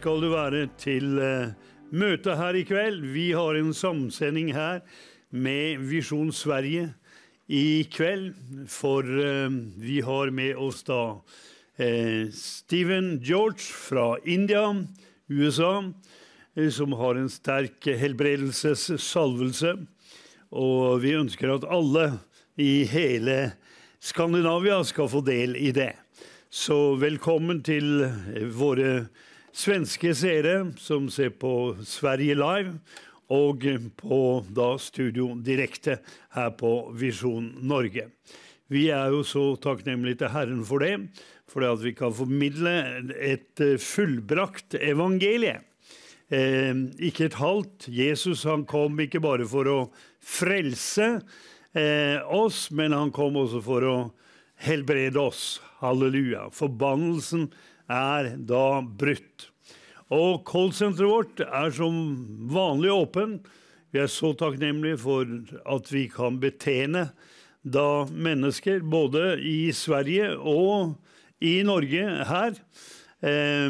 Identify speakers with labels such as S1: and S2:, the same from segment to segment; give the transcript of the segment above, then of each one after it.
S1: skal du være til møtet møte her i kveld. Vi har en samsending her med Visjon Sverige i kveld. For eh, vi har med oss da eh, Steven George fra India, USA, eh, som har en sterk helbredelsessalvelse. Og vi ønsker at alle i hele Skandinavia skal få del i det. Så velkommen til eh, våre svenske seere som ser på Sverige Live, og på da studio direkte her på Visjon Norge. Vi er jo så takknemlige til Herren for det, for at vi kan formidle et eh, fullbrakt evangelie. Eh, ikke et halvt. Jesus han kom ikke bare for å frelse eh, oss, men han kom også for å helbrede oss. Halleluja. Forbannelsen er da brutt. Og callsenteret vårt er som vanlig åpen. Vi er så takknemlige for at vi kan betjene da mennesker både i Sverige og i Norge her. Eh,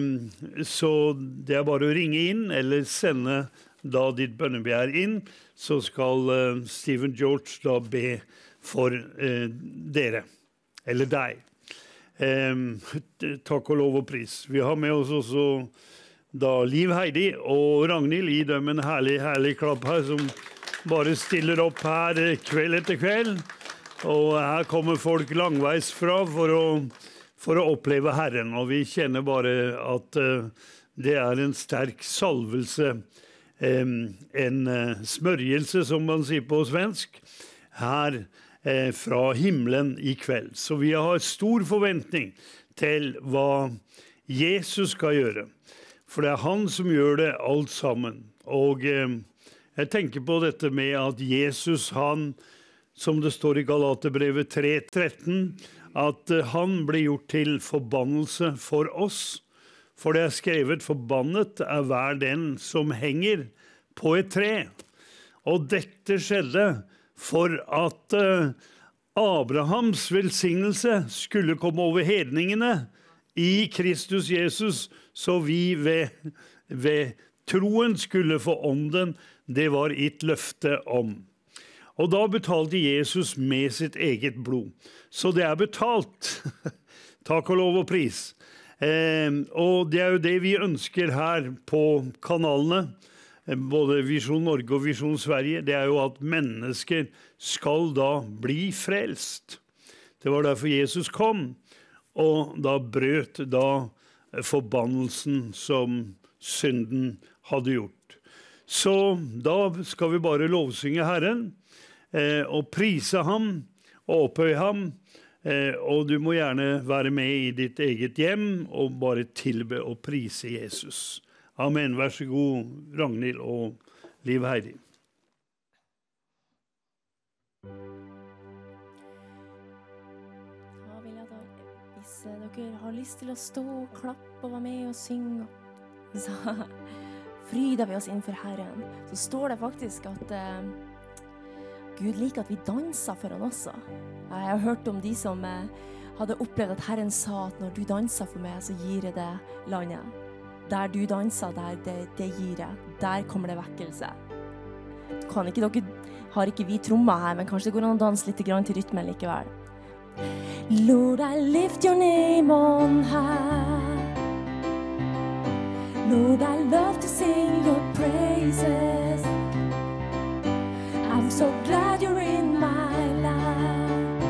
S1: så det er bare å ringe inn eller sende da ditt bønnebegjær inn, så skal eh, Stephen George da be for eh, dere. Eller deg. Eh, takk og lov og pris. Vi har med oss også da Liv Heidi og Ragnhild. Gi dem en herlig, herlig klapp her, som bare stiller opp her kveld etter kveld. Og her kommer folk langveis fra for å, for å oppleve Herren. Og vi kjenner bare at eh, det er en sterk salvelse. eh, en smørjelse, som man sier på svensk, her fra himmelen i kveld. Så vi har stor forventning til hva Jesus skal gjøre. For det er han som gjør det alt sammen. Og eh, jeg tenker på dette med at Jesus, han, som det står i Galaterbrevet 3.13, at eh, han ble gjort til forbannelse for oss. For det er skrevet 'forbannet er hver den som henger på et tre'. Og dette skjedde for at eh, Abrahams velsignelse skulle komme over hedningene i Kristus Jesus, så vi ved, ved troen skulle få ånden det var gitt løfte om. Og da betalte Jesus med sitt eget blod. Så det er betalt. Takk og lov og pris. Eh, og det er jo det vi ønsker her på kanalene, både Visjon Norge og Visjon Sverige, det er jo at mennesker skal da bli frelst. Det var derfor Jesus kom, og da brøt da forbannelsen som synden hadde gjort. Så da skal vi bare lovsynge Herren eh, og prise ham og opphøye ham. Eh, og du må gjerne være med i ditt eget hjem og bare tilbe og prise Jesus. Amen. Vær så god, Ragnhild og Liv Heidi.
S2: Hvis eh, dere har lyst til å stå og klappe og være med og synge, så fryder vi oss innenfor Herren. Så står det faktisk at uh, Gud liker at vi danser for han også. Jeg har hørt om de som uh, hadde opplevd at Herren sa at når du danser for meg, så gir jeg det landet. Der du danser, der det, det gir jeg. Der kommer det vekkelse. Kan ikke dere, har ikke vi trommer her, men kanskje det går an å danse litt til rytmen likevel. Lord, I lift your name on high. Lord, I love to sing your praises. I'm so glad you're in my life.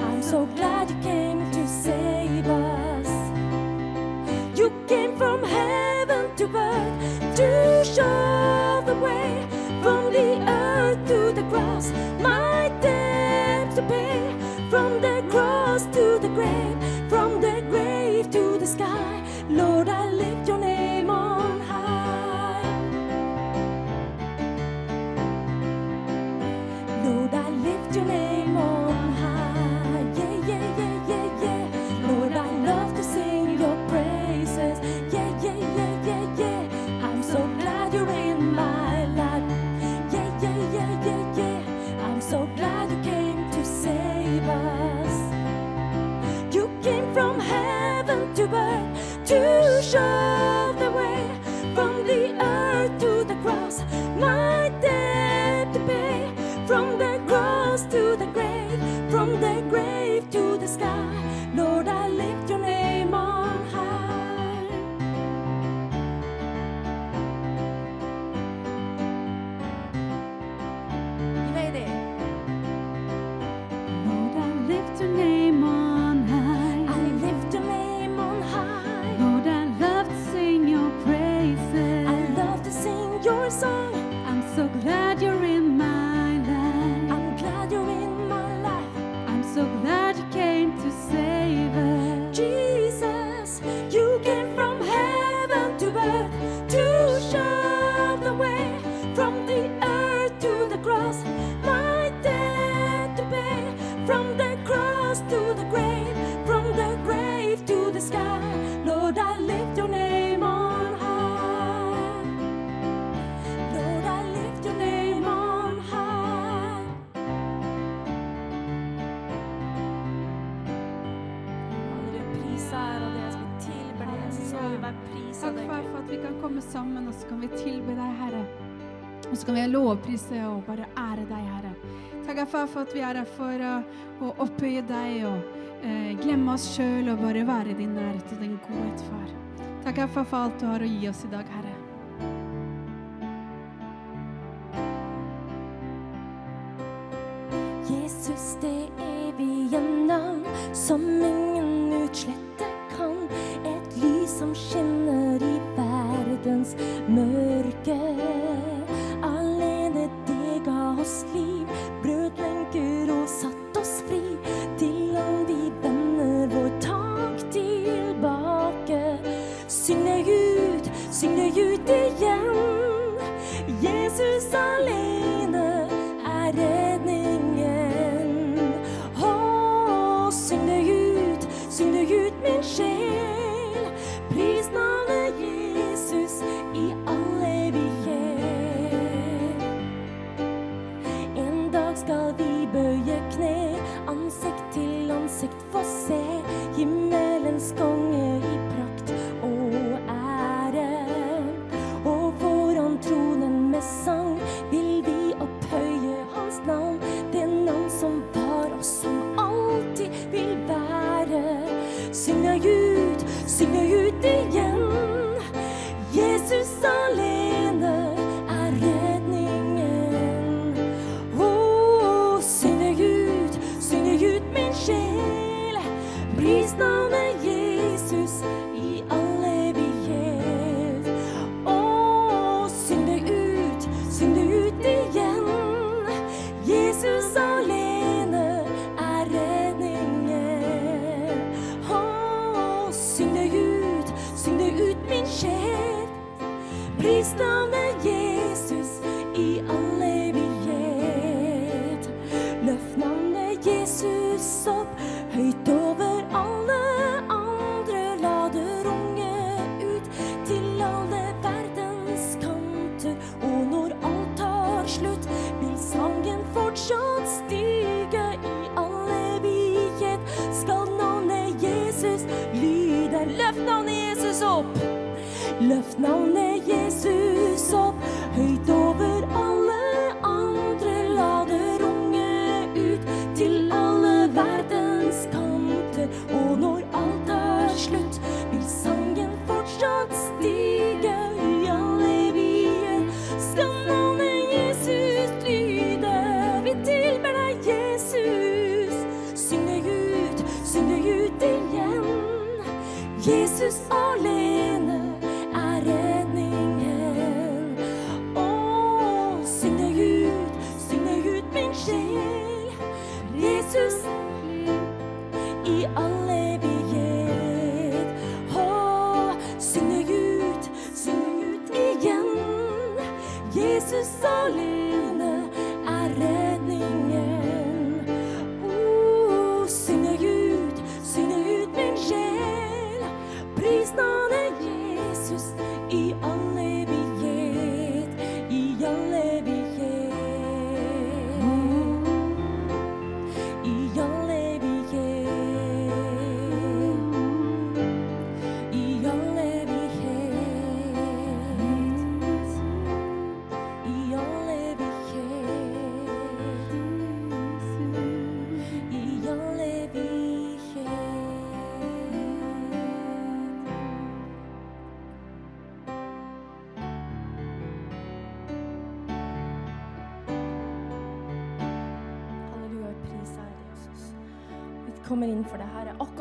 S2: I'm so glad you came from heaven to earth to show the way from the earth to the cross. My debt to pay
S3: for at vi er her for å, å opphøye deg og eh, glemme oss sjøl og bare være i din nærhet og din godhet, far. Takk, far, for alt du har å gi oss i dag, Herre.
S2: Jesus, det evige navn som ingen Please, no.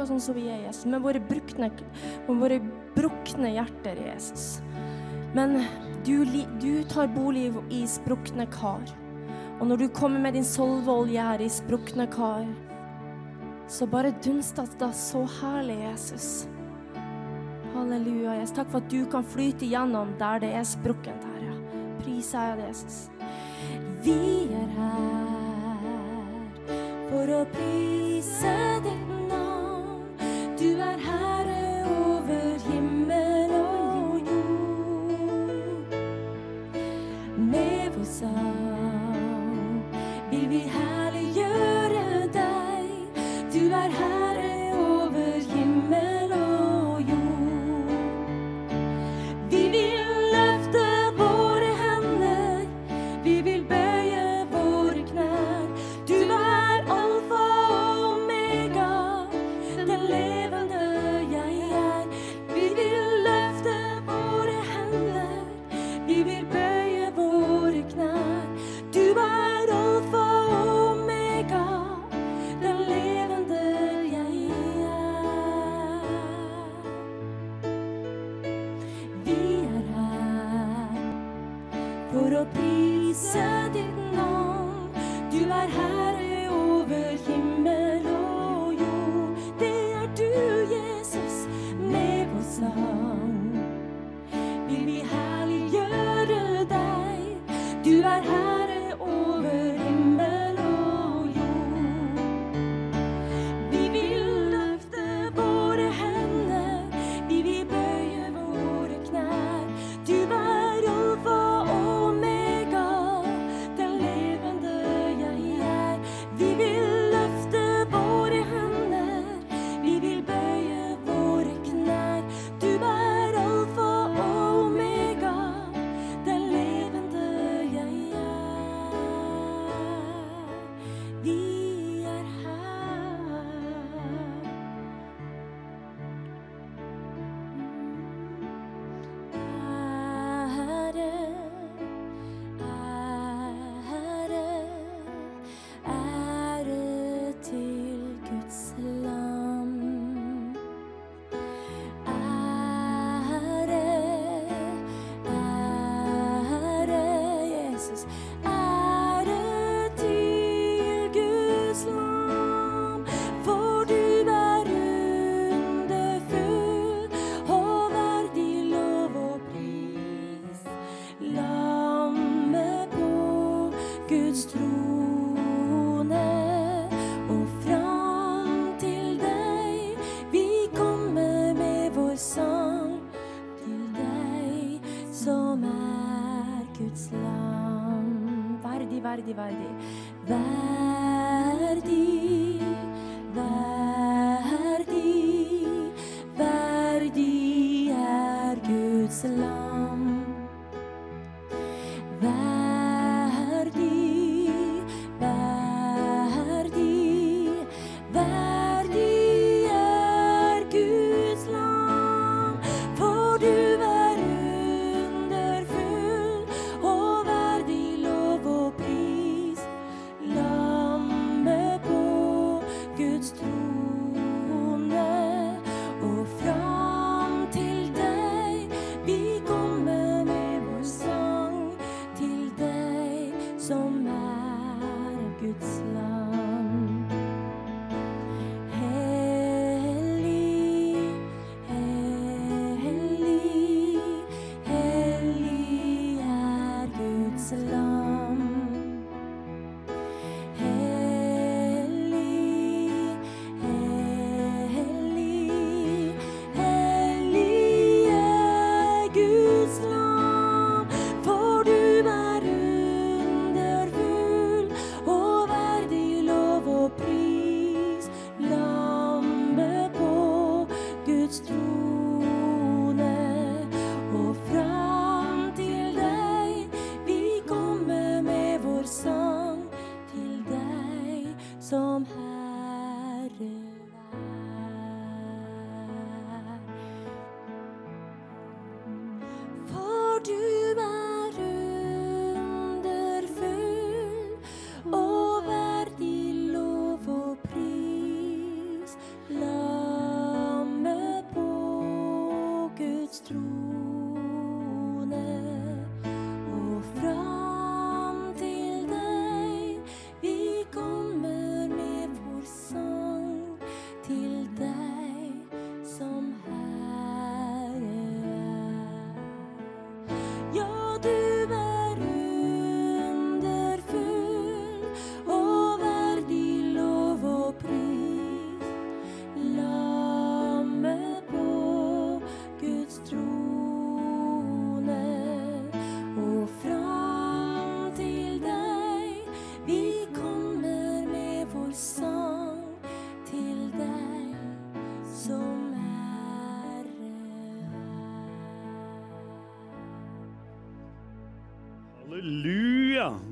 S2: sånn som vi er, Jesus, med våre, brukne, med våre brukne hjerter, Jesus. Men du, du tar bolig i sprukne kar. Og når du kommer med din solveolje her i sprukne kar, så bare dunster det så herlig, Jesus. Halleluja, Jesus. Takk for at du kan flyte igjennom der det er sprukkent, her, Ja. Priser deg, Jesus. Vi er her for å prise deg.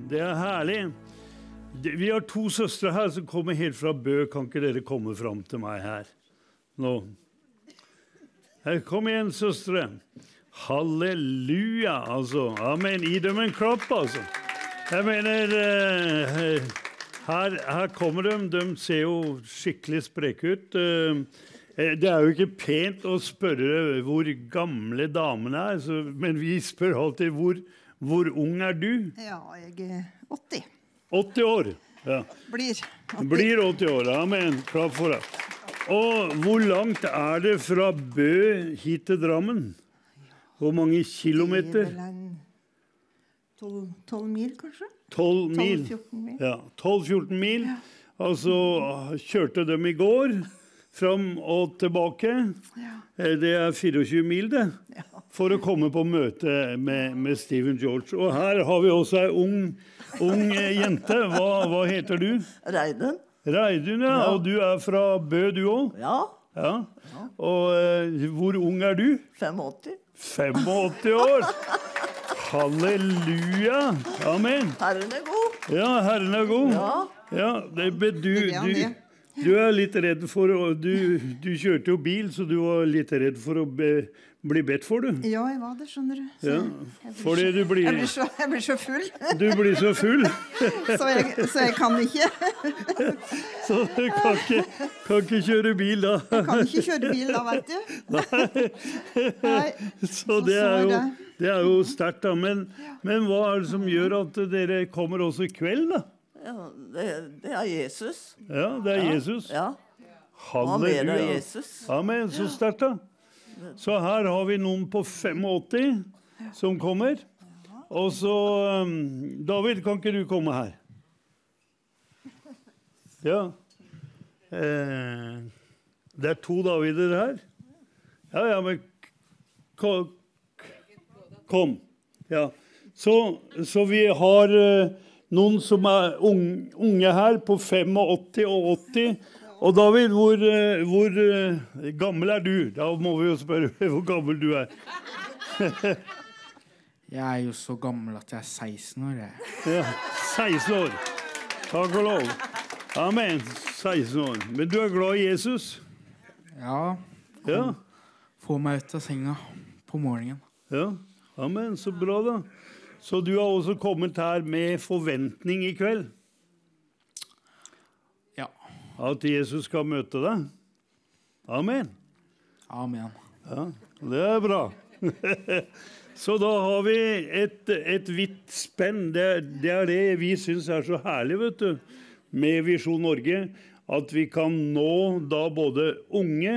S2: Det er
S1: herlig. Vi har to søstre her som kommer helt fra Bø. Kan ikke dere komme fram til meg her nå? Her, kom igjen, søstre. Halleluja, altså. Amen. Gi dem en klapp, altså. Jeg mener eh, her, her kommer de. De ser jo skikkelig spreke ut. Eh, Det er jo ikke pent å spørre hvor gamle damene er, men vi spør alltid hvor, hvor ung er du?
S4: Ja, jeg er 80.
S1: 80 år. Ja.
S4: Blir 80.
S1: Blir 80 år. Amen. Klapp for det. Og hvor langt er det fra Bø hit til Drammen? Hvor mange
S4: Det
S1: kilometer?
S4: er 12, 12 mil, kanskje?
S1: 12 mil.
S4: 12-14 mil.
S1: Ja, 12-14 mil. Altså kjørte de i går fram og tilbake.
S4: Ja.
S1: Eh, Det er 24 mil, det.
S4: Ja.
S1: For å komme på møte med, med Steven George. Og her har vi også ei ung, ung eh, jente. Hva, hva heter du?
S5: Reidun?
S1: Reidun, ja. Og du er fra Bø, du òg?
S5: Ja.
S1: Ja. Og uh, hvor ung er du?
S5: 85.
S1: 85 år! Halleluja! Amen.
S5: Herren er god.
S1: Ja, Herren er god.
S5: Ja.
S1: Ja, det, men du, du. Du er litt redd for du, du kjørte jo bil, så du var litt redd for å be, bli bedt for, du.
S4: Ja, jeg var det, skjønner du. Så
S1: Ja,
S4: jeg blir så-
S1: du blir-
S4: jeg blir, så, jeg blir så full,
S1: Du blir så full,
S4: så jeg, så jeg kan ikke.
S1: så du kan ikke, kan ikke kjøre bil da.
S4: Jeg kan ikke kjøre bil da, vet du. Nei.
S1: Så
S4: Så
S1: det er jo,
S4: det.
S1: det er jo sterkt, da. Men, men hva er det som gjør at dere kommer også i kveld, da?
S5: Ja, det, det er Jesus.
S1: Ja, det er Jesus.
S5: Ja. Ber av
S1: Halleluja.
S5: Jesus.
S1: Amen. Så sterkt, da. Så her har vi noen på 85 som kommer. Og så um, David, kan ikke du komme her? Ja. Eh, det er to Davider her. Ja, ja, men ko- Kom. Ja. Så, så vi har eh, noen som er unge her, på 85 og 80. Og David, hvor, eh, hvor eh, gammel er du? Da må vi jo spørre hvor gammel du er.
S6: Jeg er jo så gammel at jeg er 16 år. Jeg.
S1: Ja, 16 år. Takk og lov. Amen. 16 år. Men du er glad i Jesus?
S6: Ja,
S1: Ja.
S6: få meg ut av senga på morgenen.
S1: ja. Amen. Så bra, da. Så du har også kommet her med forventning i kveld?
S6: Ja.
S1: At Jesus skal møte deg? Amen.
S6: Amen.
S1: Ja, det er bra. så da har vi et, et vidt spenn. Det, det er det vi syns er så herlig vet du, med Visjon Norge. At vi kan nå da både unge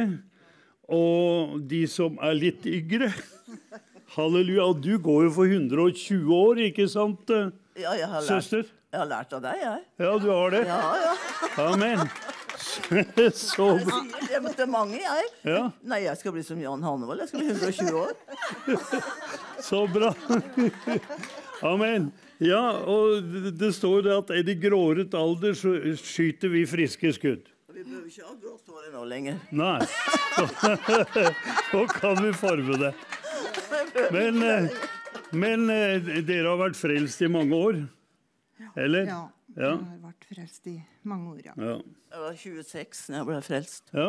S1: og de som er litt yngre. Halleluja. Og du går jo for 120 år, ikke sant, eh,
S5: Ja, jeg har lært,
S1: søster?
S5: jeg har lært av deg, jeg.
S1: Ja, du har det?
S5: Ja, ja.
S1: Amen. Så bra.
S5: Jeg møtte mange, jeg.
S1: Ja.
S5: Nei, jeg skal bli som Jan Hanevold. Jeg skal bli 120 år.
S1: Så bra. Amen. Ja, og det- står det at i det gråret alder så skyter vi friske skudd.
S5: Vi behøver ikke ha grått hår nå lenger.
S1: Nei. Så kan vi forme det. Men, eh, men eh, dere har vært frelst i mange år? Eller?
S4: Ja.
S1: Ja.
S4: Jeg har vært frelst i mange år, ja.
S1: Ja.
S5: Jeg var 26 da jeg ble frelst.
S1: ja.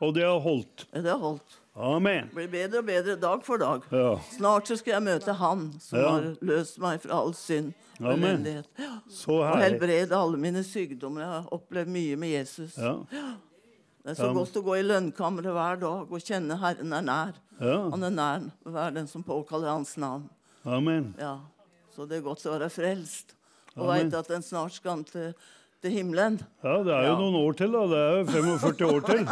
S1: Og det har holdt.
S5: Det har holdt.
S1: Amen.
S5: Det blir bedre og bedre dag for dag.
S1: Ja.
S5: Snart så skal jeg møte Han som
S1: Ja.
S5: har løst meg fra all synd og
S1: Amen.
S5: elendighet. Ja. Og helbrede alle mine sykdommer. Jeg har opplevd mye med Jesus.
S1: Ja.
S5: Det er så
S1: Ja.
S5: godt å gå i lønnkammeret hver dag og kjenne Herren er nær.
S1: Ja.
S5: Han er nær hver den som påkaller Hans navn.
S1: Amen.
S5: Ja. Så det er godt å være frelst. Og veit at en snart skal til, til himmelen.
S1: Ja, det er jo
S5: Ja.
S1: noen år til, da. Det er jo 45 år til.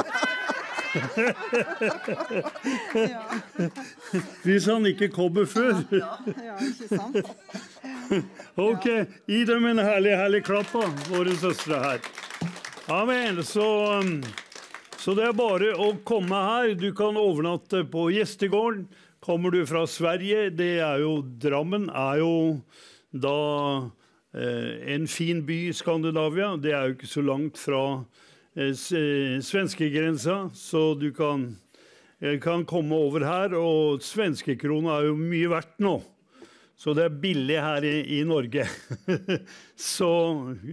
S1: Hvis han ikke kommer før.
S4: Ja, ikke sant?
S1: Ok, gi dem en herlig, herlig klapp, da, våre søstre her. Amen. Så, um, så det er bare å komme her. Du kan overnatte på gjestegården. Kommer du fra Sverige, det er jo Drammen er jo da eh, en fin by i Skandinavia. Det er jo ikke så langt fra eh, eh, svenskegrensa, så du kan, eh, kan komme over her. Og svenskekrona er jo mye verdt nå. Så det er billig her i, i Norge. så,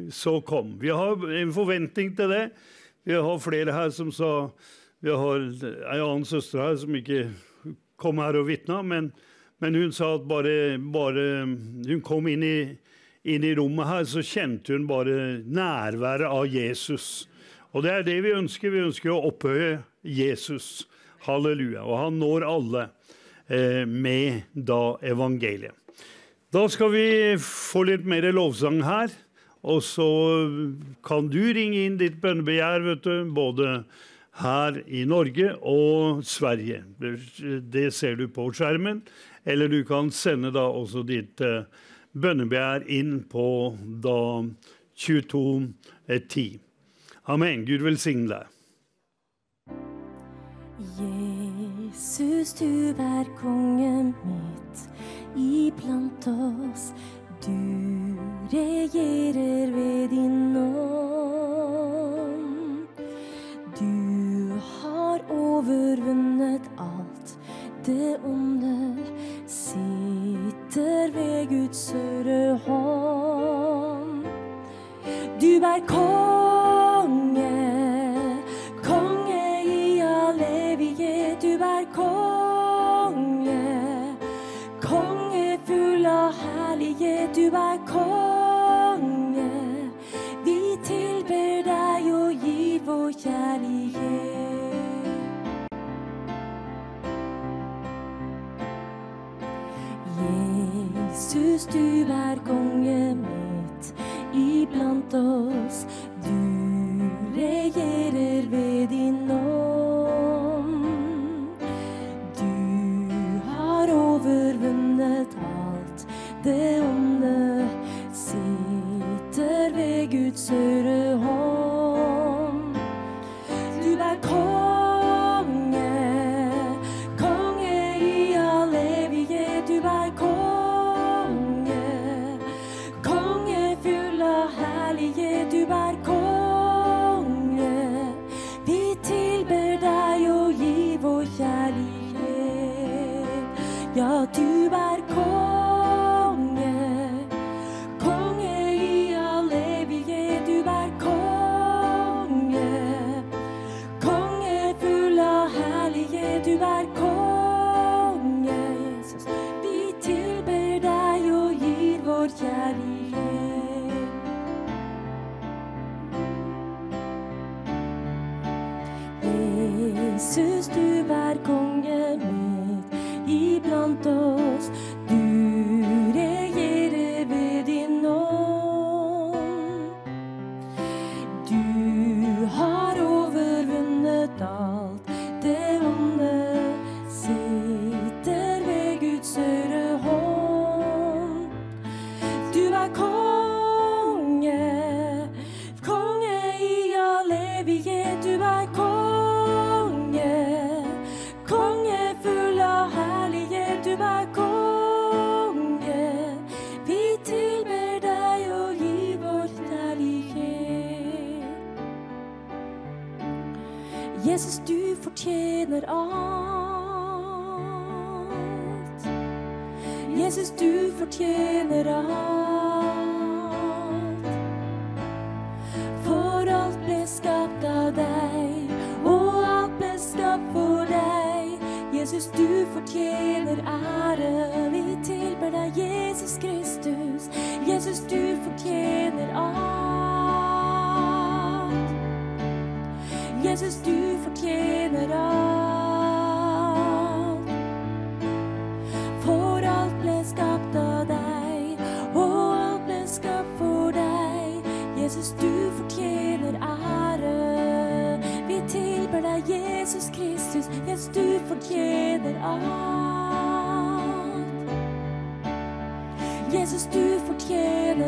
S1: så kom. Vi har en forventning til det. Vi har flere her som sa Vi har ei annen søster her som ikke kom her og vitna, men, men hun sa at bare, bare hun kom inn i, inn i rommet her, så kjente hun bare nærværet av Jesus. Og det er det vi ønsker. Vi ønsker å opphøye Jesus. Halleluja. Og han når alle eh, med da evangeliet. Da skal vi få litt mer lovsang her. Og så kan du ringe inn ditt bønnebegjær, vet du, både her i Norge og Sverige. Det- ser du på skjermen. Eller du kan sende da også ditt eh, bønnebegjær inn på da 2210. Amen. Gud velsigne deg.
S2: Jesus, du er kongen mitt iblant oss. Du regjerer ved din ånd. Du har overvunnet alt det onde. Sitter ved Guds øre hånd. Du er konge, Jesus, du er konge mitt iblant oss. Jesus, du fortjener alt. For alt ble skapt av deg, og alt ble skapt for deg. Jesus, du fortjener ære. Vi tilber deg, Jesus Kristus. Jesus, du fortjener alt. Jesus, du fortjener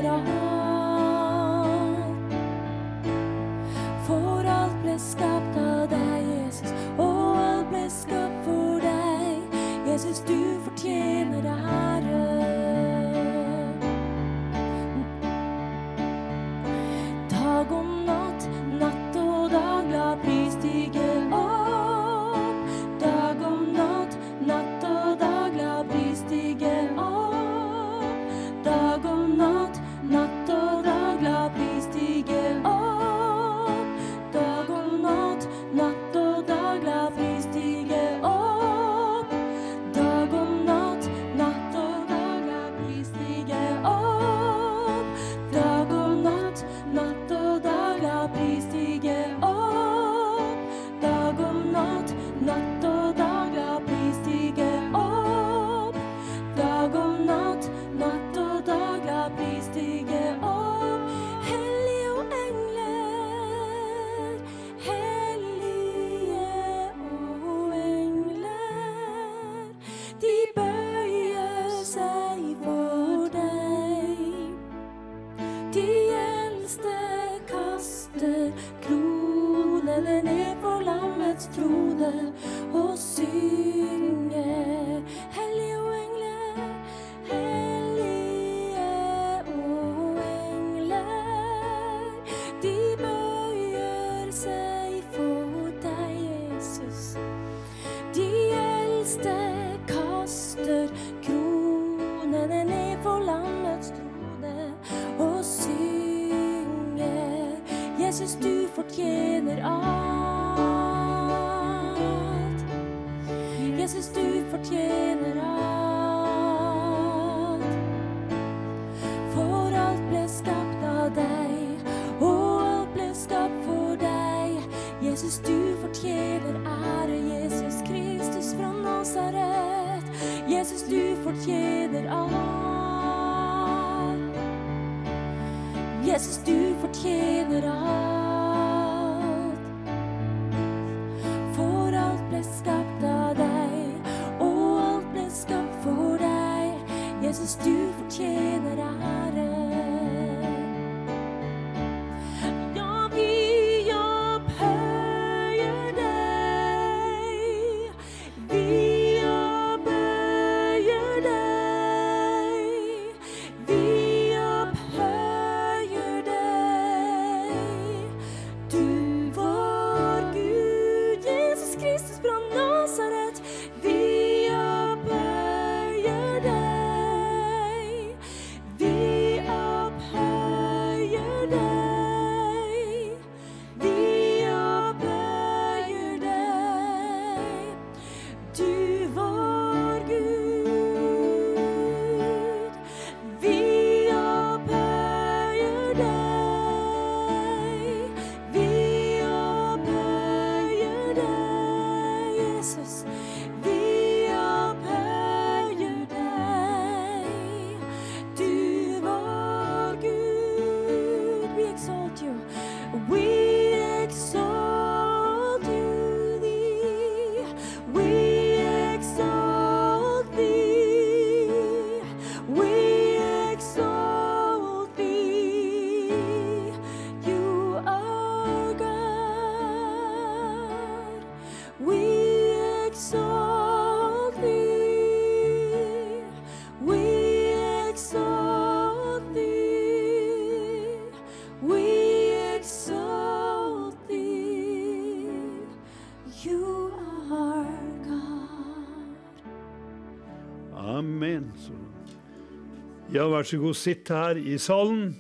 S2: Ja,
S1: vær så god, sitt her i salen.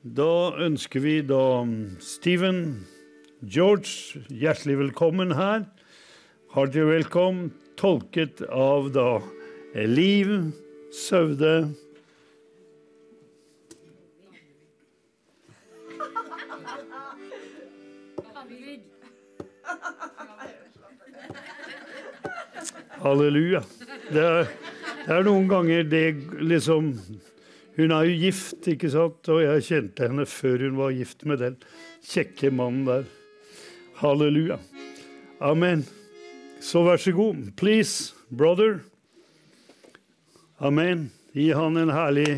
S1: Da ønsker vi da Steven George hjertelig velkommen her. Hjertelig velkommen, tolket av da Liv Søvde. Halleluja. Det er, det er noen ganger det liksom Hun er jo gift, ikke sant? Og jeg kjente henne før hun var gift med den kjekke mannen der. Halleluja. Amen. Så vær så god. Please, brother. Amen. Gi han en herlig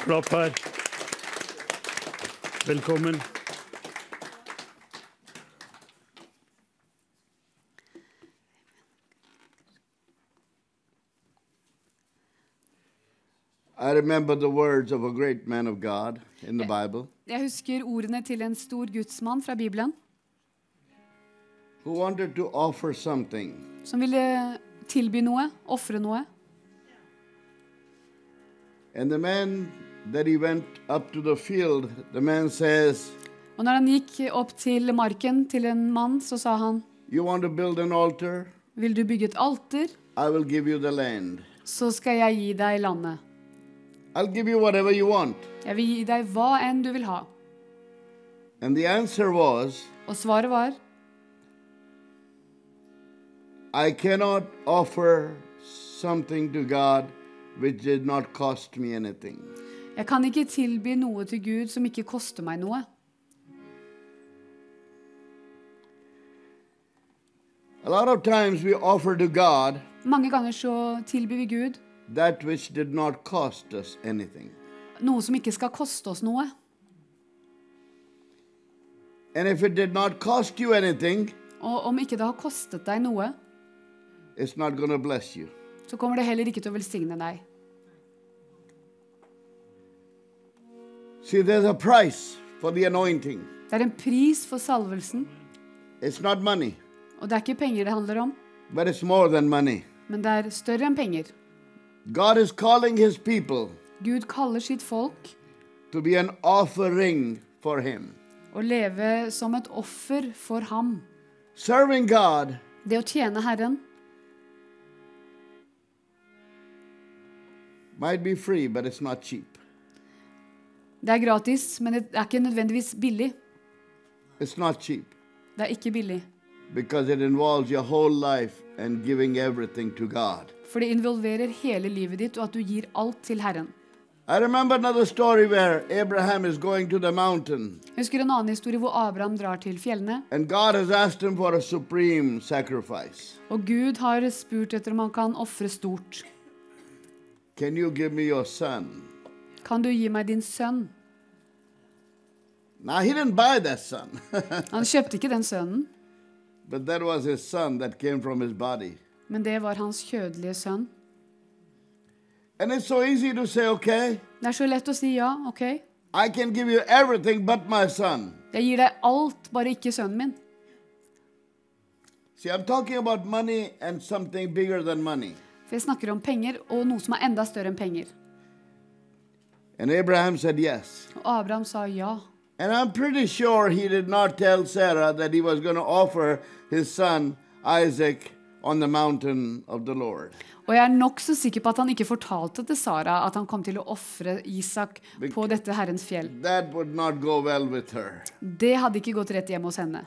S1: klapp her. Velkommen.
S7: I remember the words of a great man of God in the Bible
S8: Jeg husker ordene til en stor gudsmann fra Bibelen
S7: who wanted to offer something.
S8: som ville tilby noe, ofre noe.
S7: And the man that he went up to the field, the man says,
S8: Og når han gikk opp til marken til en mann, så sa han,
S7: You want to build an altar?
S8: vil du bygge et alter,
S7: I will give you the land.
S8: så skal jeg gi deg landet.
S7: I'll give you whatever you want.
S8: Jeg vil gi deg hva enn du vil ha.
S7: And the answer was,
S8: Og svaret var,
S7: I cannot offer something to God which did not cost me anything.
S8: jeg kan ikke tilby noe til Gud som ikke koster meg noe.
S7: A lot of times we offer to God
S8: Mange ganger så tilbyr vi Gud
S7: that which did not cost us anything.
S8: noe som ikke skal koste oss noe.
S7: And if it did not cost you anything,
S8: Og om ikke det har kostet deg noe,
S7: it's not going to bless you.
S8: så kommer det heller ikke til å velsigne deg.
S7: See, there's a price for the anointing.
S8: Det er en pris for salvelsen,
S7: It's not money,
S8: og det er ikke penger det handler om,
S7: but it's more than money.
S8: men det er større enn penger.
S7: God is calling his people
S8: Gud kaller sitt folk
S7: to be an offering for him.
S8: å leve som et offer for ham.
S7: Serving God
S8: Det å tjene Herren
S7: might be free, but it's not cheap.
S8: Det er gratis, men det er ikke nødvendigvis billig.
S7: It's not cheap
S8: Det er ikke billig.
S7: because it involves your whole life and giving everything to God.
S8: For det involverer hele livet ditt, og at du gir alt til Herren.
S7: I remember another story where Abraham is going to the mountain
S8: Jeg husker en annen historie hvor Abraham drar til fjellene,
S7: and God has asked him for a supreme sacrifice.
S8: og Gud har spurt etter om han kan ofre stort.
S7: Can you give me your son?
S8: Kan du gi meg din sønn?
S7: Now, he didn't buy that son,
S8: Han kjøpte ikke den sønnen,
S7: but that was his son that came from his body.
S8: men det var hans kjødelige sønn.
S7: And it's so easy to say, okay,
S8: Det er så lett å si ja, OK,
S7: I can give you everything but my son.
S8: jeg gir deg alt, bare ikke sønnen min.
S7: See, I'm talking about money and something bigger than money.
S8: For jeg snakker om penger, og noe som er enda større enn penger.
S7: And Abraham said yes.
S8: Og Abraham sa ja.
S7: And I'm pretty sure he did not tell Sarah that he was going to offer his son Isaac on the mountain of the Lord.
S8: Og jeg er nokså sikker på at han ikke fortalte til Sara at han kom til å ofre Isak på dette Herrens fjell.
S7: That would not go well with her.
S8: Det hadde ikke gått rett hjem hos henne.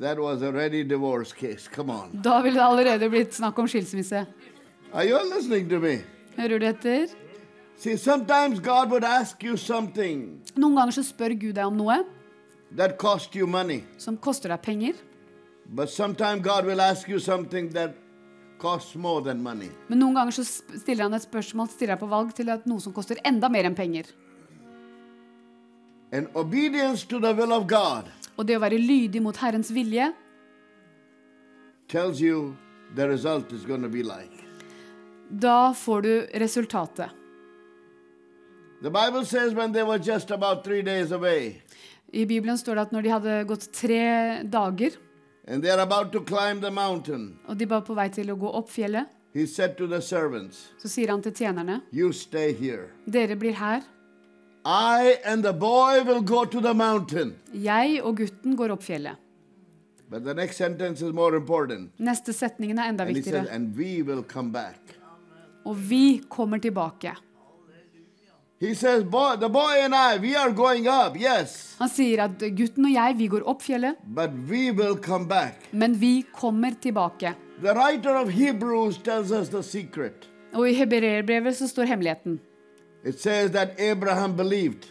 S7: That was a divorce case. Come on.
S8: Da ville det allerede blitt snakk om skilsmisse.
S7: Are you listening to me?
S8: Hører du etter?
S7: See, sometimes God would ask you something
S8: Noen ganger så spør Gud deg om noe
S7: that cost you money,
S8: som koster deg penger.
S7: but sometimes God will ask you something that costs more than money.
S8: Men noen ganger så sp- stiller han et spørsmål stiller deg på valg til at noe som koster enda mer enn penger.
S7: And obedience to the will of God
S8: Og det å være lydig mot Herrens vilje
S7: tells you the result is going to be like.
S8: Da får du resultatet.
S7: The Bible says when they were just about three days away,
S8: I Bibelen står det at når de hadde gått tre dager,
S7: And they're about to climb the mountain.
S8: Og de var på vei til å gå opp fjellet.
S7: He said to the servants,
S8: Så sier han til tjenerne,
S7: You stay here.
S8: dere blir her.
S7: I and the boy will go to the mountain.
S8: Jeg og gutten går opp fjellet.
S7: But the next sentence is more important.
S8: Neste setningen er enda
S7: And he said,
S8: viktigere.
S7: And we will come back.
S8: Og vi kommer tilbake.
S7: He says, boy, The boy and I, we are going up, yes.
S8: Han sier at gutten og jeg, vi går opp fjellet,
S7: But we will come back.
S8: men vi kommer tilbake.
S7: The writer of Hebrews tells us the secret.
S8: Og i Hebreerbrevet så står hemmeligheten.
S7: It says that Abraham believed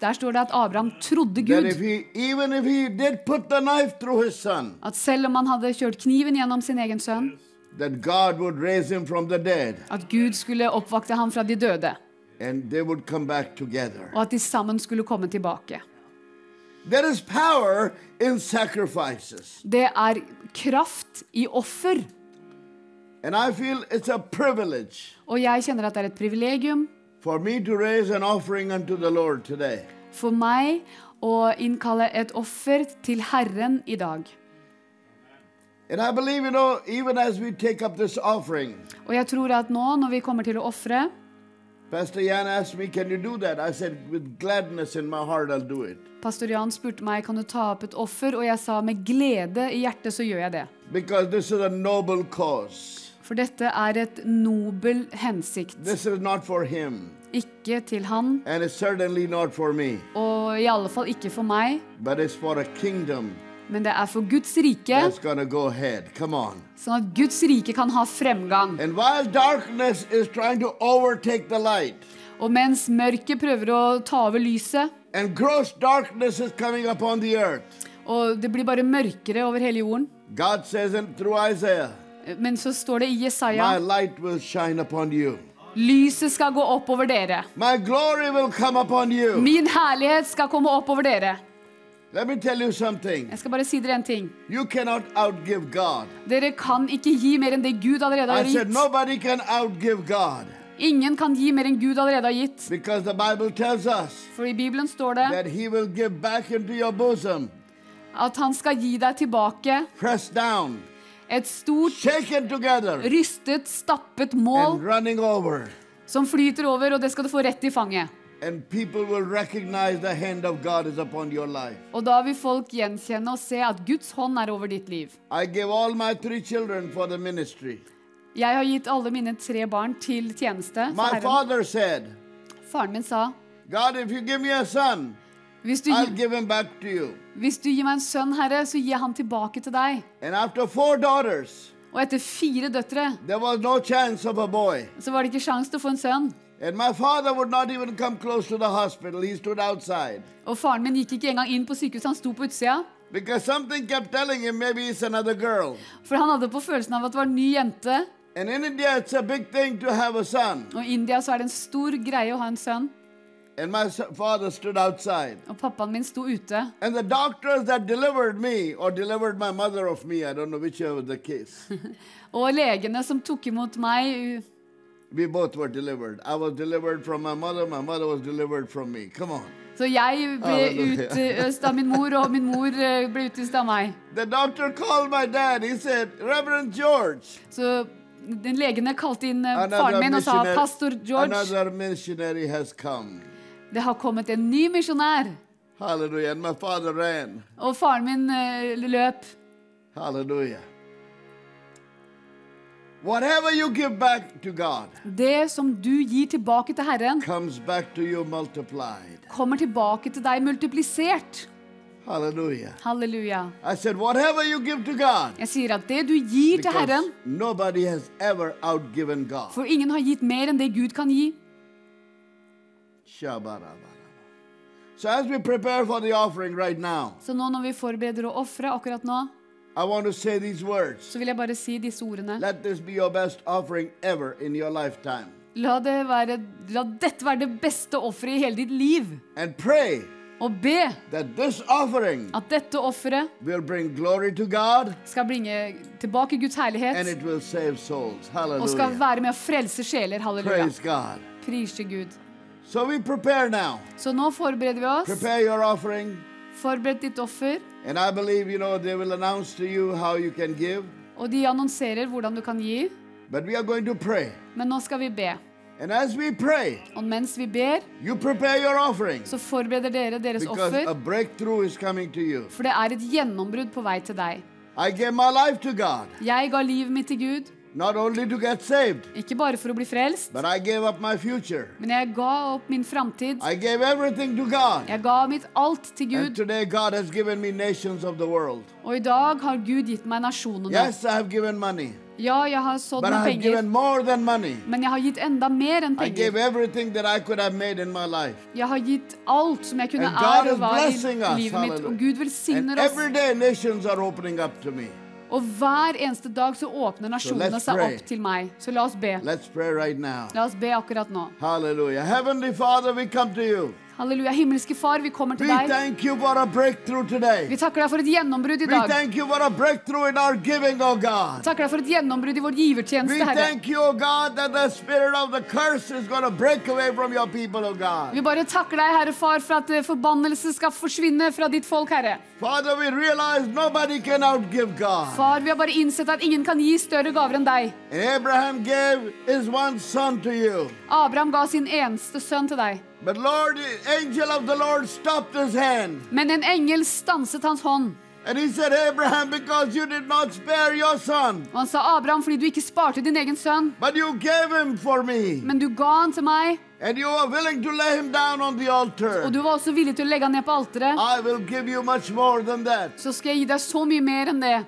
S8: Der står det at Abraham trodde
S7: Gud. if he, even if he did put the knife through his son,
S8: At selv om han hadde kjørt kniven gjennom sin egen sønn,
S7: that God would raise him from the dead
S8: at Gud skulle oppvakte ham fra de døde,
S7: and they would come back together.
S8: og at de sammen skulle komme tilbake.
S7: There is power in sacrifices.
S8: Det er kraft i offer.
S7: And I feel it's a privilege
S8: Og jeg kjenner at det er et privilegium
S7: for me to raise an offering unto the Lord today.
S8: for meg å innkalle et offer til Herren i dag.
S7: And I believe, you know, even as we take up this offering,
S8: Og jeg tror at nå når vi kommer til å ofre
S7: Pastor Jan asked me, Can you do that? I said, With gladness in my heart, I'll do it.
S8: Pastor Jan spurte meg kan du ta opp et offer, og jeg sa med glede i hjertet så gjør jeg det.
S7: Because this is a noble cause.
S8: For dette er et nobel hensikt.
S7: This is not for him,
S8: Ikke til han,
S7: and it's certainly not for me,
S8: og i alle fall ikke for meg,
S7: but it's for a kingdom
S8: men det er for Guds rike, sånn at Guds rike kan ha fremgang.
S7: Light,
S8: Og mens mørket prøver å ta over lyset,
S7: earth,
S8: og det blir bare mørkere over hele jorden,
S7: Isaiah,
S8: men så står det i Jesaja lyset skal gå opp over dere. Min herlighet skal komme opp over dere.
S7: Let me tell you something.
S8: Jeg skal bare si dere en ting.
S7: You cannot outgive God.
S8: Dere kan ikke gi mer enn det Gud allerede har
S7: I said
S8: gitt.
S7: nobody can outgive God
S8: Ingen kan gi mer enn Gud allerede har gitt.
S7: because the Bible tells us
S8: For i Bibelen står det
S7: that He will give back into your bosom,
S8: at han skal gi deg tilbake
S7: pressed down,
S8: et stort,
S7: shaken together,
S8: rystet, stappet
S7: and
S8: mål
S7: running over.
S8: som flyter over, og det skal du få rett i fanget.
S7: And people will recognize the hand of God is upon your life.
S8: Og da vil folk gjenkjenne og se at Guds hånd er over ditt liv.
S7: I give all my three children for the ministry.
S8: Jeg har gitt alle mine tre barn til tjeneste.
S7: My father said,
S8: Faren min sa
S7: God, if you give me a son,
S8: hvis du,
S7: I'll
S8: gi-
S7: give him back to you.
S8: hvis du gir meg en sønn, Herre, så gir jeg han tilbake til deg.
S7: And after four daughters,
S8: Og etter fire døtre
S7: there was no chance of a boy.
S8: så var det ikke sjans til å få en sønn.
S7: And my father would not even come close to the hospital. He stood outside.
S8: Og faren min gikk ikke engang inn på sykehuset, han sto på utsida.
S7: Because something kept telling him maybe it's another girl.
S8: For han hadde på følelsen av at det var en ny jente.
S7: And in India, it's a big thing to have a son.
S8: Og i India så er det en stor greie å ha en sønn.
S7: And my father stood outside.
S8: Og pappaen min sto ute.
S7: And the doctors that delivered me, or delivered my mother of me, I don't know
S8: Og legene som tok imot meg
S7: we both were delivered. I was delivered from my mother, my mother was delivered from me. Come on.
S8: Så jeg ble utøst av min mor, og min mor eh, ble utøst av meg.
S7: The doctor called my dad. He said, Reverend George,
S8: Så den legene kalte inn eh, faren min og sa 'Pastor George,
S7: another missionary has come.
S8: det har kommet en ny misjonær'.
S7: Halleluja. And my father ran.
S8: Og faren min eh, løp.
S7: Hallelujah. Whatever you give back to God
S8: Det som du gir tilbake til Herren,
S7: comes back to you multiplied.
S8: kommer tilbake til deg multiplisert.
S7: Hallelujah.
S8: Halleluja.
S7: I said, whatever you give to God,
S8: Jeg sier at det du gir til Herren,
S7: nobody has ever outgiven God.
S8: for ingen har gitt mer enn det Gud kan gi.
S7: So as we prepare for the offering right now,
S8: Så nå når vi forbereder å ofre akkurat nå,
S7: I want to say these words.
S8: så vil jeg bare si disse ordene.
S7: Let this be your best offering ever in your lifetime.
S8: La, det være, la dette være det beste offeret i hele ditt liv.
S7: And pray
S8: Og be
S7: that this offering
S8: at dette offeret
S7: will bring glory to God
S8: skal bringe tilbake Guds
S7: and
S8: herlighet
S7: it will save souls.
S8: og skal være med å frelse sjeler. Halleluja.
S7: Praise God.
S8: Pris til Gud.
S7: So we prepare now.
S8: Så nå forbereder vi oss.
S7: Prepare your offering.
S8: Forbered ditt offer.
S7: And I believe, you know, they will announce to you how you can give.
S8: Og de annonserer hvordan du kan gi.
S7: But we are going to pray.
S8: Men nå skal vi be.
S7: And as we pray,
S8: Og mens vi ber,
S7: you prepare your offering
S8: så forbereder dere deres
S7: because a
S8: offer.
S7: breakthrough is coming to you.
S8: For det er et gjennombrudd på vei til deg.
S7: I gave my life to God,
S8: Jeg ga livet mitt til Gud,
S7: not only to get saved,
S8: ikke bare for å bli frelst,
S7: but I gave up my future.
S8: men jeg ga opp min framtid.
S7: I gave everything to God.
S8: Jeg ga mitt alt til
S7: And
S8: Gud,
S7: today God has given me nations of the world.
S8: og i dag har Gud gitt meg nasjonene.
S7: Yes, I have given money,
S8: Ja, jeg har sådd med penger,
S7: more than money.
S8: men jeg har gitt enda mer enn
S7: I gave
S8: penger.
S7: everything that I could have made in my life.
S8: Jeg har gitt alt som jeg kunne
S7: And
S8: i livet mitt og Gud velsigner oss. Og hver eneste dag så åpner nasjonene
S7: so
S8: seg opp til meg. Så la oss be.
S7: Right.
S8: La oss be akkurat nå.
S7: Halleluja. Heavenly Father, we come to you.
S8: Halleluja. Himmelske Far, vi kommer til deg. Vi takker deg for et gjennombrudd i dag.
S7: oh God.
S8: Takker deg for et gjennombrudd i vår givertjeneste, Herre.
S7: oh oh.
S8: Vi bare takker deg, Herre Far, for at forbannelsen forbannelse skal forsvinne fra ditt folk, Herre.
S7: Father, we realize nobody can outgive God.
S8: Far, vi har bare innsett at ingen kan gi større gaver enn deg.
S7: Abraham gave his one son to you.
S8: Abraham ga sin eneste sønn til deg.
S7: But Lord, angel of the Lord stopped his hand.
S8: Men en engel stanset hans hånd.
S7: And he said, Abraham, because you did not spare your son,
S8: Og han sa, Abraham, fordi du ikke sparte din egen sønn,
S7: but you gave him for me,
S8: men du ga han til meg,
S7: and you are willing to lay him down on the altar,
S8: og du var også villig til å legge han ned på alteret,
S7: I will give you much more than that.
S8: så skal jeg gi deg så mye mer enn det.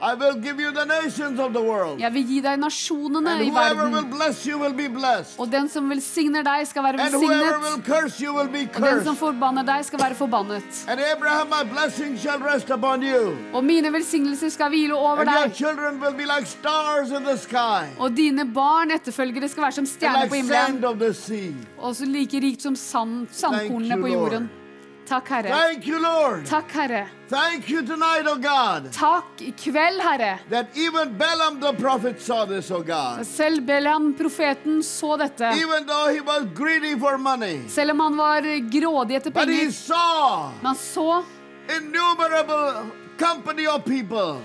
S7: I will give you the nations of the world.
S8: Jeg vil gi deg nasjonene
S7: And
S8: i
S7: whoever will
S8: verden.
S7: bless you will be blessed.
S8: Og den som velsigner deg, skal være
S7: And whoever will
S8: velsignet.
S7: curse you will be
S8: Og den som forbanner deg, skal være forbannet.
S7: And Abraham, my blessing shall rest upon you.
S8: Og mine velsignelser skal hvile over
S7: And your
S8: deg.
S7: children will be like stars in the sky.
S8: Og dine barn, etterfølgere, skal være som stjerner på
S7: like sand
S8: himmelen.
S7: of the sea.
S8: Og så like rikt som sand, sandkornene på
S7: jorden. Lord.
S8: Takk, Herre.
S7: Thank you, Lord.
S8: Takk, Herre.
S7: Thank you tonight, oh God,
S8: Takk i kveld, Herre.
S7: that even Balaam the prophet saw this, oh God.
S8: Selv Balaam profeten, så dette.
S7: Even though he was greedy for money,
S8: Selv om han var grådig etter
S7: but he
S8: penger.
S7: saw
S8: Men han så,
S7: innumerable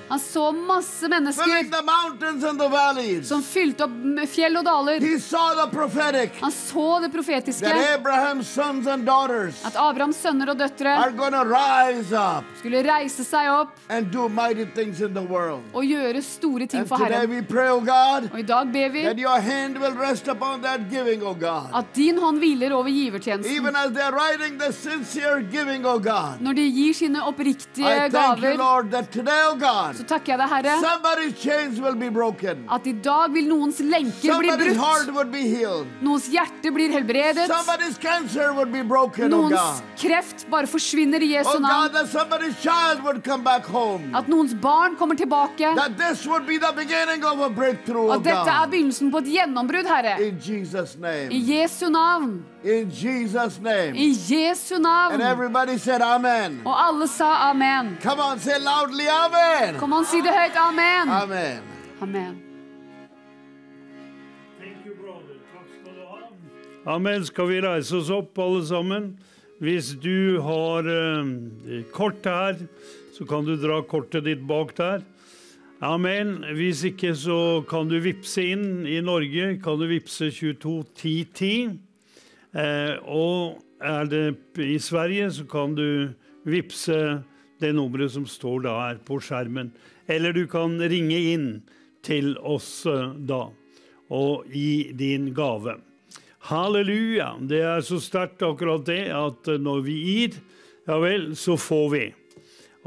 S8: han så masse mennesker
S7: the mountains and the valleys.
S8: som fylte opp fjell og daler.
S7: He saw the prophetic
S8: Han så det profetiske.
S7: that Abraham's sons and daughters
S8: At Abrahams sønner og døtre
S7: are going rise up
S8: skulle reise seg opp
S7: and do mighty things in the world.
S8: og gjøre store ting
S7: And
S8: for Herren.
S7: we pray, God,
S8: Og i dag ber vi
S7: that your hand will rest upon that giving, God.
S8: at din hånd hviler over givertjenesten.
S7: Even as they're writing the sincere giving, God.
S8: Når de gir sine oppriktige gaver,
S7: Lord, that today, oh God,
S8: så takker jeg deg, Herre,
S7: somebody's chains will be broken.
S8: at i dag vil noens lenker bli
S7: Somebody's heart
S8: brutt.
S7: would be healed.
S8: Noens hjerte blir helbredet.
S7: Somebody's cancer would be broken, oh
S8: Noens
S7: God.
S8: kreft bare forsvinner i Jesu
S7: Oh God,
S8: navn.
S7: that somebody's child would come back home.
S8: At noens barn kommer tilbake.
S7: That this would be the beginning of a breakthrough, oh
S8: At dette er
S7: God.
S8: begynnelsen på et gjennombrudd, Herre.
S7: In Jesus'
S8: I
S7: name.
S8: Jesu navn.
S7: In Jesus' name.
S8: I Jesu navn.
S7: And everybody said, Amen.
S8: Og alle sa amen.
S7: Come on, say loudly, Amen.
S8: Kom an, si det høyt. Amen.
S7: Amen.
S8: Amen.
S1: Amen. Skal vi reise oss opp, alle sammen? Hvis du har eh, kort her, så kan du dra kortet ditt bak der. Amen. Hvis ikke, så kan du vippse inn i Norge. Kan du vippse 221010. Eh, og er det i Sverige, så kan du vippse det nummeret som står da her på skjermen. Eller du kan ringe inn til oss eh, da og gi din gave. Halleluja! Det er så sterkt akkurat det at eh, når vi gir, ja vel, så får vi.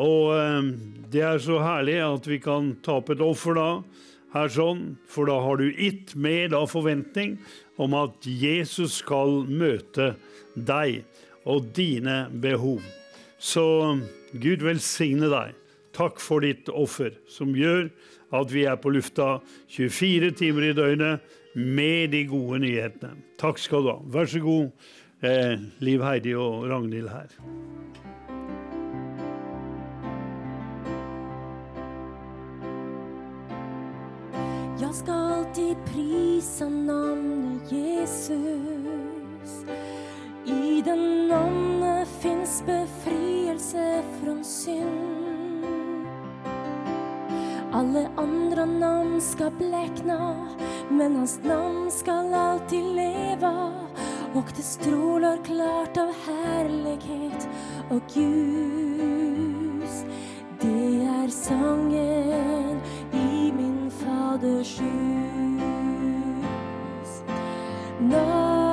S1: Og eh, det er så herlig at vi kan tape et offer da, her sånn, for da har du gitt med da forventning om at Jesus skal møte deg og dine behov. Så Gud velsigne deg. Takk for ditt offer, som gjør at vi er på lufta 24 timer i døgnet med de gode nyhetene. Takk skal du ha. Vær så god, eh, Liv Heidi og Ragnhild her.
S2: Jeg skal alltid prise navnet Jesus. I den namnet fins befrielse fra synd. Alle andre navn skal blekna, men hans navn skal alltid leva. Och det strålar klart av härlighet och ljus. Det är sången i min faders hus. Namnet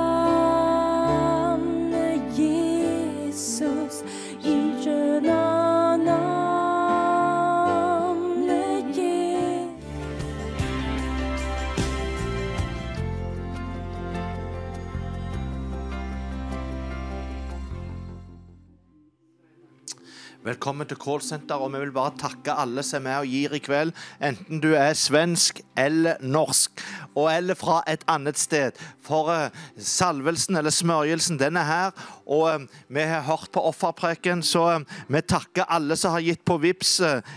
S9: Velkommen til callsenter, og vi vil bare takke alle som er med og gir i kveld. Enten du er svensk eller norsk, og eller fra et annet sted. For eh, salvelsen eller smørjelsen, den er her. Og eh, vi har hørt på offerpreken, så eh, vi takker alle som har gitt på VIPS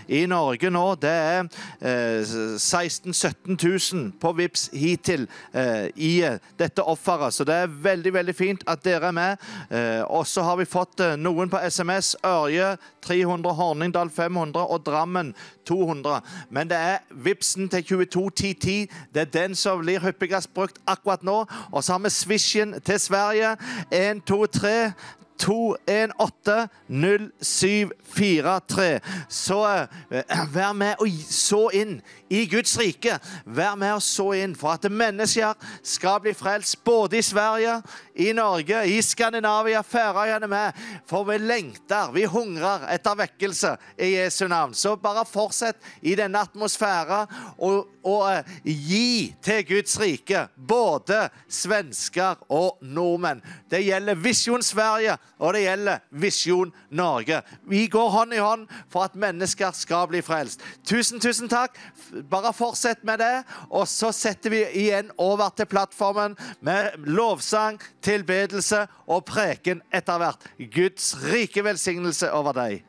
S9: i Norge nå. Det er eh, 16 000-17 000 på VIPS hittil i dette offeret. Så det er veldig, veldig fint at dere er med. Og så har vi fått noen på SMS. Ørje 300, Horningdal 500 og Drammen 200. Men det er Vipsen til 221010. Det er den som blir hyppigst brukt akkurat nå. Og så har vi Swishen til Sverige. 1, 2, 3. 218 0743. Så uh, vær med og så inn i Guds rike. Vær med og så inn for at mennesker skal bli frelst både i Sverige, i Norge, i Skandinavia, Færøyene med. For vi lengter, vi hungrer etter vekkelse i Jesu navn. Så bare fortsett i denne atmosfæren og, og eh, gi til Guds rike både svensker og nordmenn. Det gjelder Visjon Sverige, og det gjelder Visjon Norge. Vi går hånd i hånd for at mennesker skal bli frelst. Tusen, tusen takk. Bare fortsett med det. Og så setter vi igjen over til plattformen med lovsang, tilbedelse og preken etter hvert. Guds rike velsignelse over deg.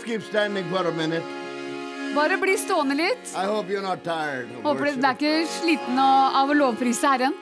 S8: Just keep standing for a minute.
S7: Bare bli stående litt.
S8: I hope you're not tired.
S7: Håper du er ikke sliten av av å lovprise Herren.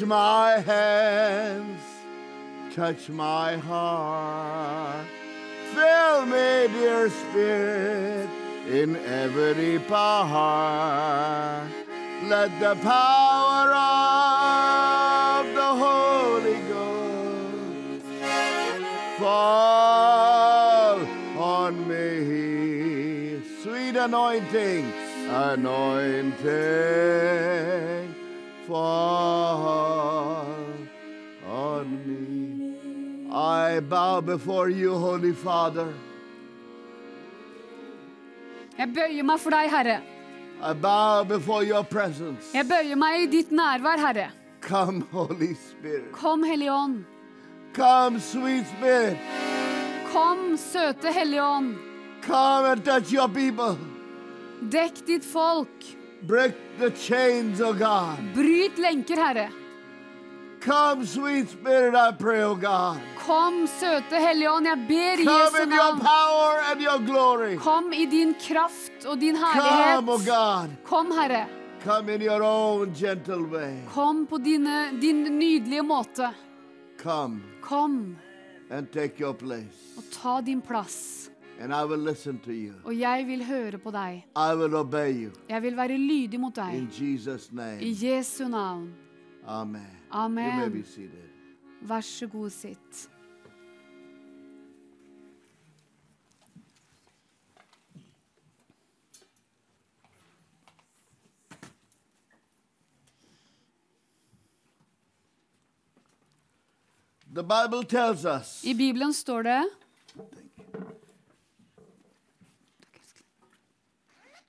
S7: Touch my hands, touch my heart. Fill me, dear Spirit, in every part. Let the power of the Holy Ghost fall on me. Sweet anointing, anointing, fall on me. I bow before you, Holy Father.
S8: Jeg bøyer meg for deg, Herre.
S7: I bow before your presence.
S8: Jeg bøyer meg i ditt nærvær, Herre.
S7: Come, Holy Spirit.
S8: Kom, Hellige Ånd.
S7: Come, sweet Spirit.
S8: Kom, søte Hellige Ånd.
S7: Come and touch your people.
S8: Dekk ditt folk.
S7: Break the chains, oh God.
S8: Bryt lenker, Herre.
S7: Come, sweet Spirit, I pray, oh God.
S8: Kom, søte Hellige Ånd, jeg ber i Jesu
S7: in your
S8: navn.
S7: power and your glory.
S8: Kom i din kraft og din
S7: Come, oh
S8: herlighet.
S7: God.
S8: Kom, Herre.
S7: Come in your own gentle way.
S8: Kom på dine, din nydelige måte.
S7: Come
S8: Kom
S7: and take your place.
S8: og ta din plass.
S7: And I will listen to you.
S8: Og jeg vil høre på deg.
S7: I will obey you.
S8: Jeg vil være lydig mot deg.
S7: In Jesus'
S8: I. Jesu navn.
S7: Amen.
S8: Amen. Vær så god, sitt.
S7: The Bible tells us
S8: I Bibelen står det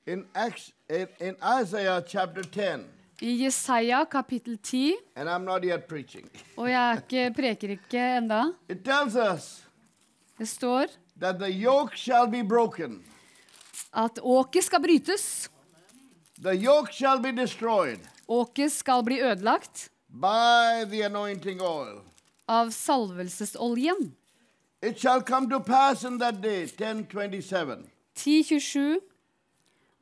S7: in, Acts, in, in Isaiah chapter 10,
S8: i Jesaja kapittel 10,
S7: and I'm not yet preaching,
S8: og jeg ikke, preker ikke enda.
S7: it tells us
S8: Det står
S7: that the yoke shall be broken,
S8: at åket skal brytes.
S7: the yoke shall be destroyed
S8: Åket skal bli ødelagt
S7: by the anointing oil.
S8: av salvelsesoljen.
S7: It shall come to pass in that day, 1027,
S8: 1027.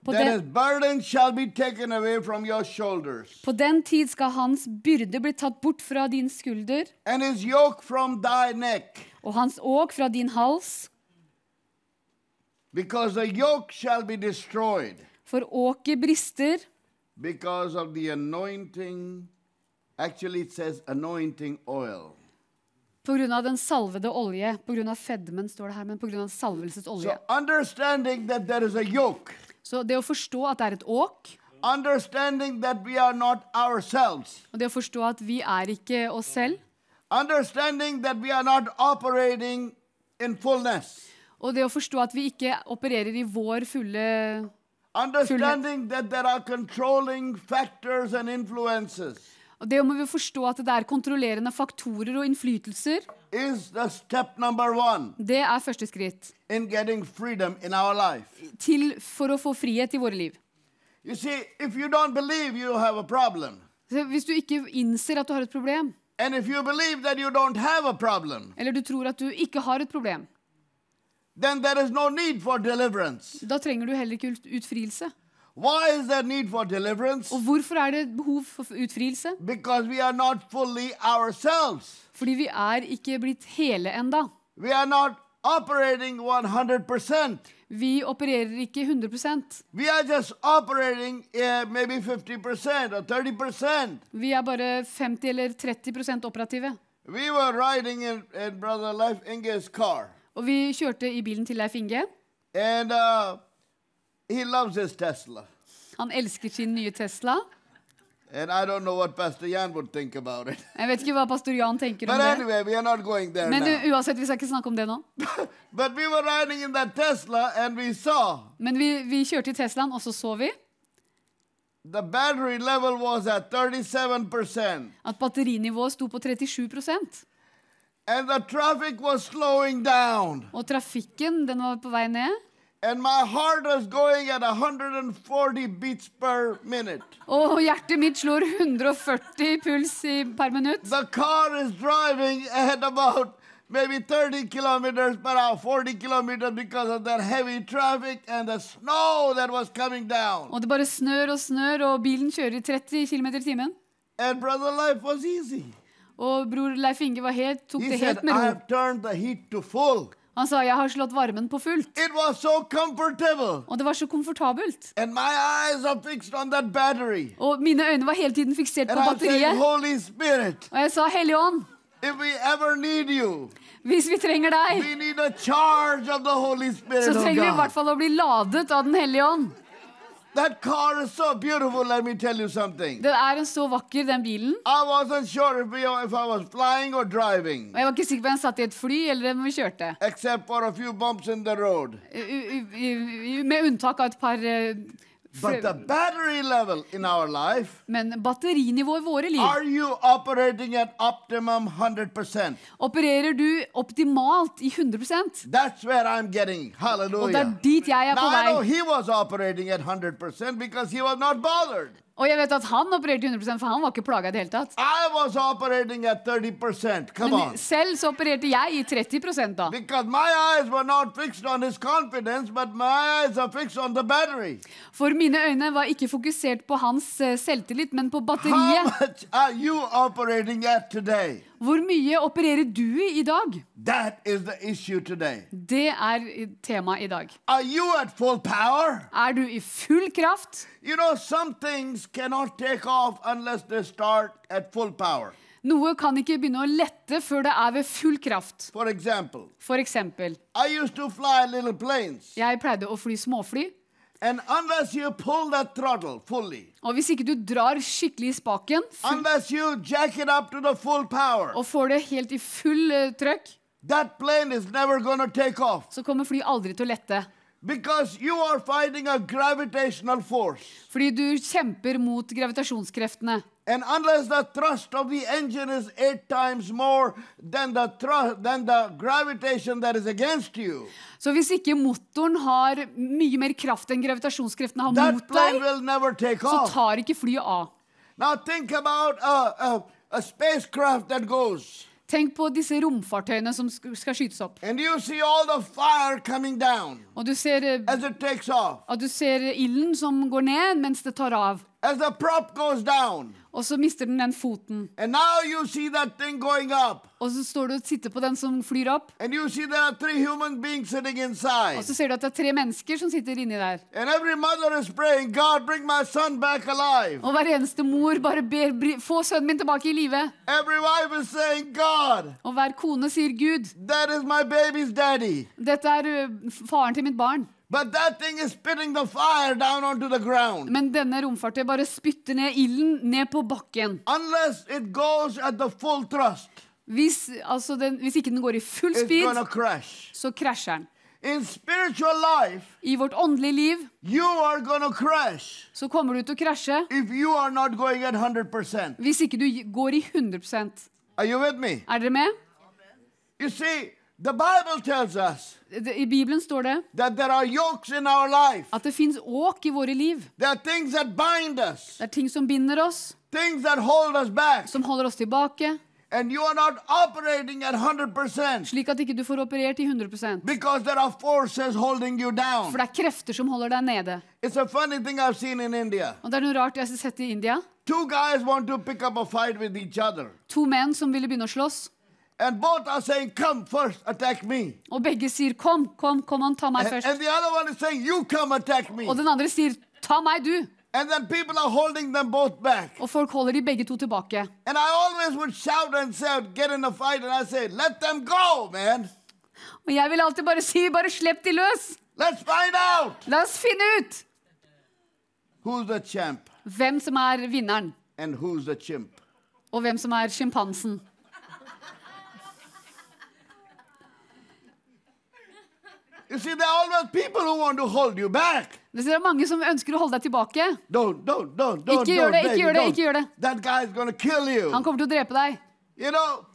S8: På
S7: that his
S8: den,
S7: burden shall be taken away from your shoulders,
S8: på den tid skal hans byrde bli tatt bort fra din skulder,
S7: and his yoke from thy neck,
S8: og hans åk fra din hals.
S7: because the yoke shall be destroyed
S8: For åket brister
S7: because of the anointing. Actually, it says anointing oil.
S8: på grunn av den salvede olje. På grunn av fedmen, står det her, men på grunn av
S7: So, understanding that there is a yoke,
S8: Så det å forstå at det er et åk,
S7: understanding that we are not ourselves,
S8: og det å forstå at vi er ikke oss selv,
S7: understanding that we are not operating in fullness,
S8: og det å forstå at vi ikke opererer i vår fulle
S7: understanding that there are controlling factors and influences
S8: Og det må vi forstå at det er kontrollerende faktorer og innflytelser. Det er første skritt til for å få frihet i våre liv.
S7: See, if you don't believe you have a problem,
S8: hvis du ikke innser at du har et problem,
S7: and if you believe that you don't have a problem,
S8: eller du tror at du ikke har et problem,
S7: then there is no need for deliverance.
S8: da trenger du heller ikke utfrielse.
S7: Why is there need for deliverance?
S8: Og hvorfor er det behov for utfrielse?
S7: Because we are not fully ourselves.
S8: Fordi vi er ikke blitt hele enda.
S7: We are not operating 100%.
S8: Vi opererer ikke 100%
S7: We are just operating uh, maybe 50% or 30%.
S8: Vi er bare 50 eller 30 operative.
S7: We were riding in, in Brother Leif Inge's car,
S8: Og vi kjørte i bilen til Leif Inge.
S7: and uh, he loves his Tesla.
S8: Han elsker sin nye Tesla.
S7: And I don't know what Pastor Jan would think about it.
S8: Jeg vet ikke hva pastor Jan tenker om
S7: But
S8: det.
S7: anyway, we are not going there
S8: Men
S7: now.
S8: u- uansett, vi skal ikke snakke om det nå.
S7: But we were riding in that Tesla, and we saw
S8: Men vi, vi kjørte i Teslaen, og så så vi
S7: the battery level was at 37%,
S8: at batterinivået sto på 37
S7: and the traffic was slowing down.
S8: Og trafikken den var på vei ned.
S7: And my heart is going at 140 beats per minute.
S8: Og hjertet mitt slår 140 puls i, per minutt.
S7: The car is driving at about maybe 30 kilometers per hour, 40 kilometers because of that heavy traffic and the snow that was coming down.
S8: Og det bare snør og snør, og bilen kjører i 30 km i timen.
S7: And brother life was easy.
S8: Og bror Leif Inge var helt, tok
S7: He
S8: det
S7: said,
S8: helt med
S7: I
S8: ro. Han sa 'jeg har slått varmen på fullt'.
S7: It was so comfortable.
S8: Og det var så komfortabelt.
S7: And my eyes are fixed on that battery.
S8: Og mine øyne var hele tiden fiksert på
S7: saying,
S8: batteriet.
S7: Holy Spirit,
S8: Og jeg sa 'Hellige ånd,
S7: if we ever need you,
S8: hvis vi trenger deg,
S7: we need a charge of the Holy Spirit
S8: så trenger vi i hvert fall å bli ladet av Den hellige ånd'.
S7: That car is so beautiful, let me tell you something.
S8: Det er en så vakker, den bilen.
S7: I wasn't sure if, we, if I was flying or driving,
S8: Og jeg var ikke sikker på om jeg satt i et fly eller om vi kjørte.
S7: except for a few bumps in the road.
S8: U med unntak av et par eh,
S7: But the battery level in our life,
S8: Men batterinivået i våre liv
S7: are you operating at optimum 100%?
S8: Opererer du optimalt i 100
S7: That's where I'm getting.
S8: Og det er dit jeg er på
S7: Now I know
S8: vei.
S7: he was operating at 100% because he was not bothered.
S8: Og jeg vet at han opererte 100% for han var ikke plaga i det hele tatt.
S7: I was operating at 30%. Come on.
S8: Men selv så opererte jeg i 30 da.
S7: Because my eyes were not fixed on his confidence, but my eyes are fixed on the battery.
S8: For mine øyne var ikke fokusert på hans eh, selvtillit, men på
S7: How
S8: batteriet.
S7: much are you operating at today?
S8: Hvor mye opererer du i i dag? Det er temaet i dag. Er du i full kraft?
S7: You know.
S8: Noe kan ikke begynne å lette før det er ved full kraft.
S7: For eksempel.
S8: For eksempel, jeg pleide å fly småfly.
S7: And unless you pull that throttle fully,
S8: Og hvis ikke du drar skikkelig i spaken full,
S7: unless you jack it up to the full power,
S8: og får det helt i full uh, trøkk,
S7: that plane is never going to take off
S8: så kommer fly aldri til å lette.
S7: because you are fighting a gravitational force.
S8: Fordi du kjemper mot gravitasjonskreftene.
S7: And unless the thrust of the engine is eight times more than the than the gravitation that is against you,
S8: Så hvis ikke motoren har mye mer kraft enn gravitasjonskreftene har mot deg, så tar ikke flyet av.
S7: Now think about a, a, a spacecraft that goes,
S8: Tenk på disse romfartøyene som skal skytes opp.
S7: and you see all the fire down
S8: Og du ser, eh,
S7: as it takes off.
S8: at du ser ilden som går ned mens det tar av.
S7: As the prop goes down,
S8: Og så mister den den foten.
S7: and now you see that thing going up,
S8: Og så står du og sitter på den som flyr opp.
S7: and you see there are three human beings sitting
S8: Og så ser du at det er tre mennesker som sitter inni der.
S7: And every mother is praying, God, bring my son back alive.
S8: Og hver eneste mor bare ber få sønnen min tilbake i live.
S7: Every wife is saying, God,
S8: Og hver kone sier Gud,
S7: that is my baby's daddy.
S8: dette er faren til mitt barn.
S7: But that thing is spitting the fire down onto the ground.
S8: Men denne romfartøyet bare spytter ned ilden ned på bakken.
S7: Unless it goes at the full thrust,
S8: Hvis, altså den, hvis ikke den går i full speed, så krasjer den.
S7: In spiritual life,
S8: I vårt åndelige liv
S7: you are going crash
S8: så kommer du til å krasje
S7: if you are not going at 100%.
S8: hvis ikke du går i 100%
S7: Are you with me?
S8: Er dere med?
S7: You see, the Bible tells us
S8: I Bibelen står det
S7: that there are yokes in our life.
S8: at det fins åk i våre liv.
S7: There are things that bind us,
S8: Det er ting som binder oss,
S7: things that hold us back.
S8: som holder oss tilbake,
S7: And you are not operating at 100%
S8: slik at ikke du får operert i 100%
S7: because there are forces holding you down.
S8: For det er krefter som holder deg nede.
S7: It's a funny thing I've seen in India.
S8: Og det er noe rart jeg har sett i India.
S7: Two guys want to pick up a fight with each other.
S8: To menn som ville begynne å slåss.
S7: And both are saying, Come first, attack me.
S8: Og begge sier 'kom, kom, kom han, ta meg
S7: And,
S8: først'.
S7: and the other one is saying, You come attack me.
S8: Og den andre sier 'ta meg, du'.
S7: And then people are holding them both back.
S8: Og folk holder de begge to tilbake.
S7: And I always would shout and say, Get in a fight. And I say, Let them go, man.
S8: Og jeg vil alltid bare si 'bare slipp de løs'.
S7: Let's find out
S8: La oss finne ut
S7: who's the champ
S8: hvem som er vinneren,
S7: and who's the chimp.
S8: og hvem som er sjimpansen.
S7: You see, there are always people who want to hold you back.
S8: Det er mange som ønsker å holde deg tilbake.
S7: Don't, don't, don't, don't.
S8: Ikke gjør det, ikke gjør det, ikke gjør det.
S7: That guy is gonna kill you.
S8: Han kommer til å drepe deg.
S7: You know,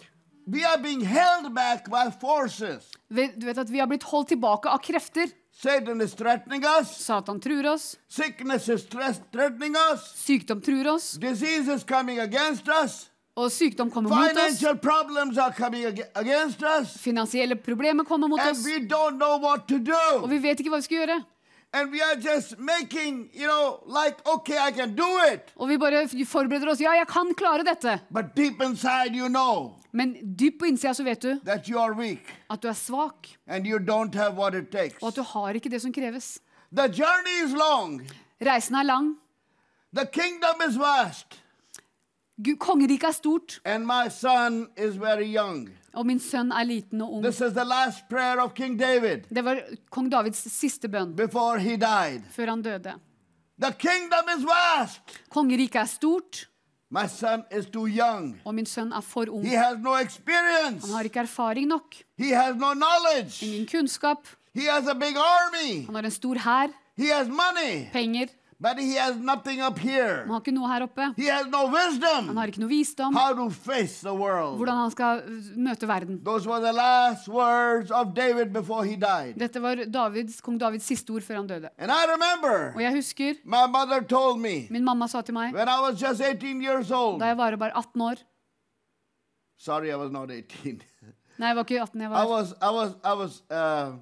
S7: we are being held back by forces.
S8: Du vet at Vi har blitt holdt tilbake av krefter.
S7: Satan is threatening us.
S8: Satan truer oss.
S7: Sickness is threatening us.
S8: Sykdom truer oss.
S7: Disease is coming against us.
S8: Og sykdom kommer mot oss. Finansielle problemer kommer mot oss. Og vi vet ikke hva vi skal gjøre.
S7: Making, you know, like, okay.
S8: Og vi bare forbereder oss. Ja, jeg kan klare dette.
S7: You know
S8: Men dypt på innsida så vet du
S7: weak
S8: at du er svak, og at du har ikke det som kreves. Reisen er lang.
S7: The kingdom is vast.
S8: Kongeriket er stort,
S7: And my son is very young.
S8: og min sønn er liten og ung.
S7: This is the last prayer of King David
S8: Det var kong Davids siste bønn
S7: before he died.
S8: før han døde.
S7: The kingdom is vast.
S8: Kongeriket er stort,
S7: My son is too young.
S8: og min sønn er for ung.
S7: He has no experience.
S8: Han har ikke erfaring nok,
S7: He has no knowledge.
S8: ingen kunnskap.
S7: He has a big army.
S8: Han har en stor hær,
S7: He has money.
S8: penger.
S7: But he has nothing up here.
S8: Han har ikke noe her oppe.
S7: He has no
S8: Han har ikke noe visdom.
S7: how to face the world.
S8: Hvordan han skal uh, møte verden.
S7: Those were the last words of David before he died.
S8: Dette var Davids, kong Davids siste ord før han døde.
S7: And I remember
S8: Og jeg husker
S7: my mother told me
S8: min mamma sa til meg
S7: when I was just 18 years old.
S8: da jeg var bare 18 år
S7: Sorry, I was not 18.
S8: Nei, jeg var ikke 18, jeg
S7: I
S8: var,
S7: was, I was, I was, uh,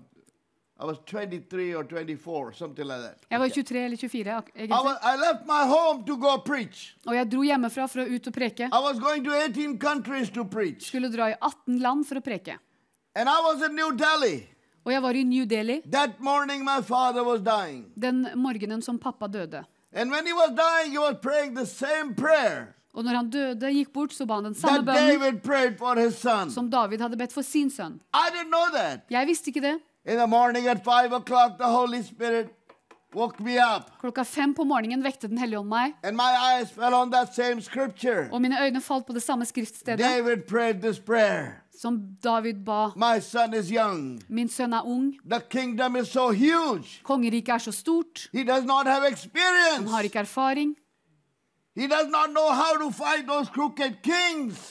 S7: I was 23 or 24, something like that.
S8: jeg var 23 eller 24 ak-
S7: I, was, I left my home to go preach.
S8: Og jeg dro hjemmefra for å ut og preke.
S7: I was going to 18 countries to preach.
S8: Skulle dra i 18 land for å preke.
S7: And I was in New Delhi.
S8: Og jeg var i New Delhi
S7: That morning, my father was dying.
S8: den morgenen som pappa døde.
S7: And when he was dying, he was praying the same prayer
S8: Og når han døde, gikk bort, så ba han den samme bønnen som David hadde bedt for sin sønn.
S7: I didn't know that.
S8: Jeg visste ikke det.
S7: In the morning at five o'clock, the Holy Spirit woke me up.
S8: Klokka fem på morgenen vekte Den hellige ånd meg,
S7: And my eyes fell on that same scripture.
S8: og mine øyne falt på det samme skriftstedet
S7: David prayed this prayer
S8: som David ba.
S7: My son is young.
S8: Min sønn er ung.
S7: The kingdom is so huge.
S8: Kongeriket er så stort.
S7: He does not have
S8: Han har
S7: experience.
S8: ikke erfaring.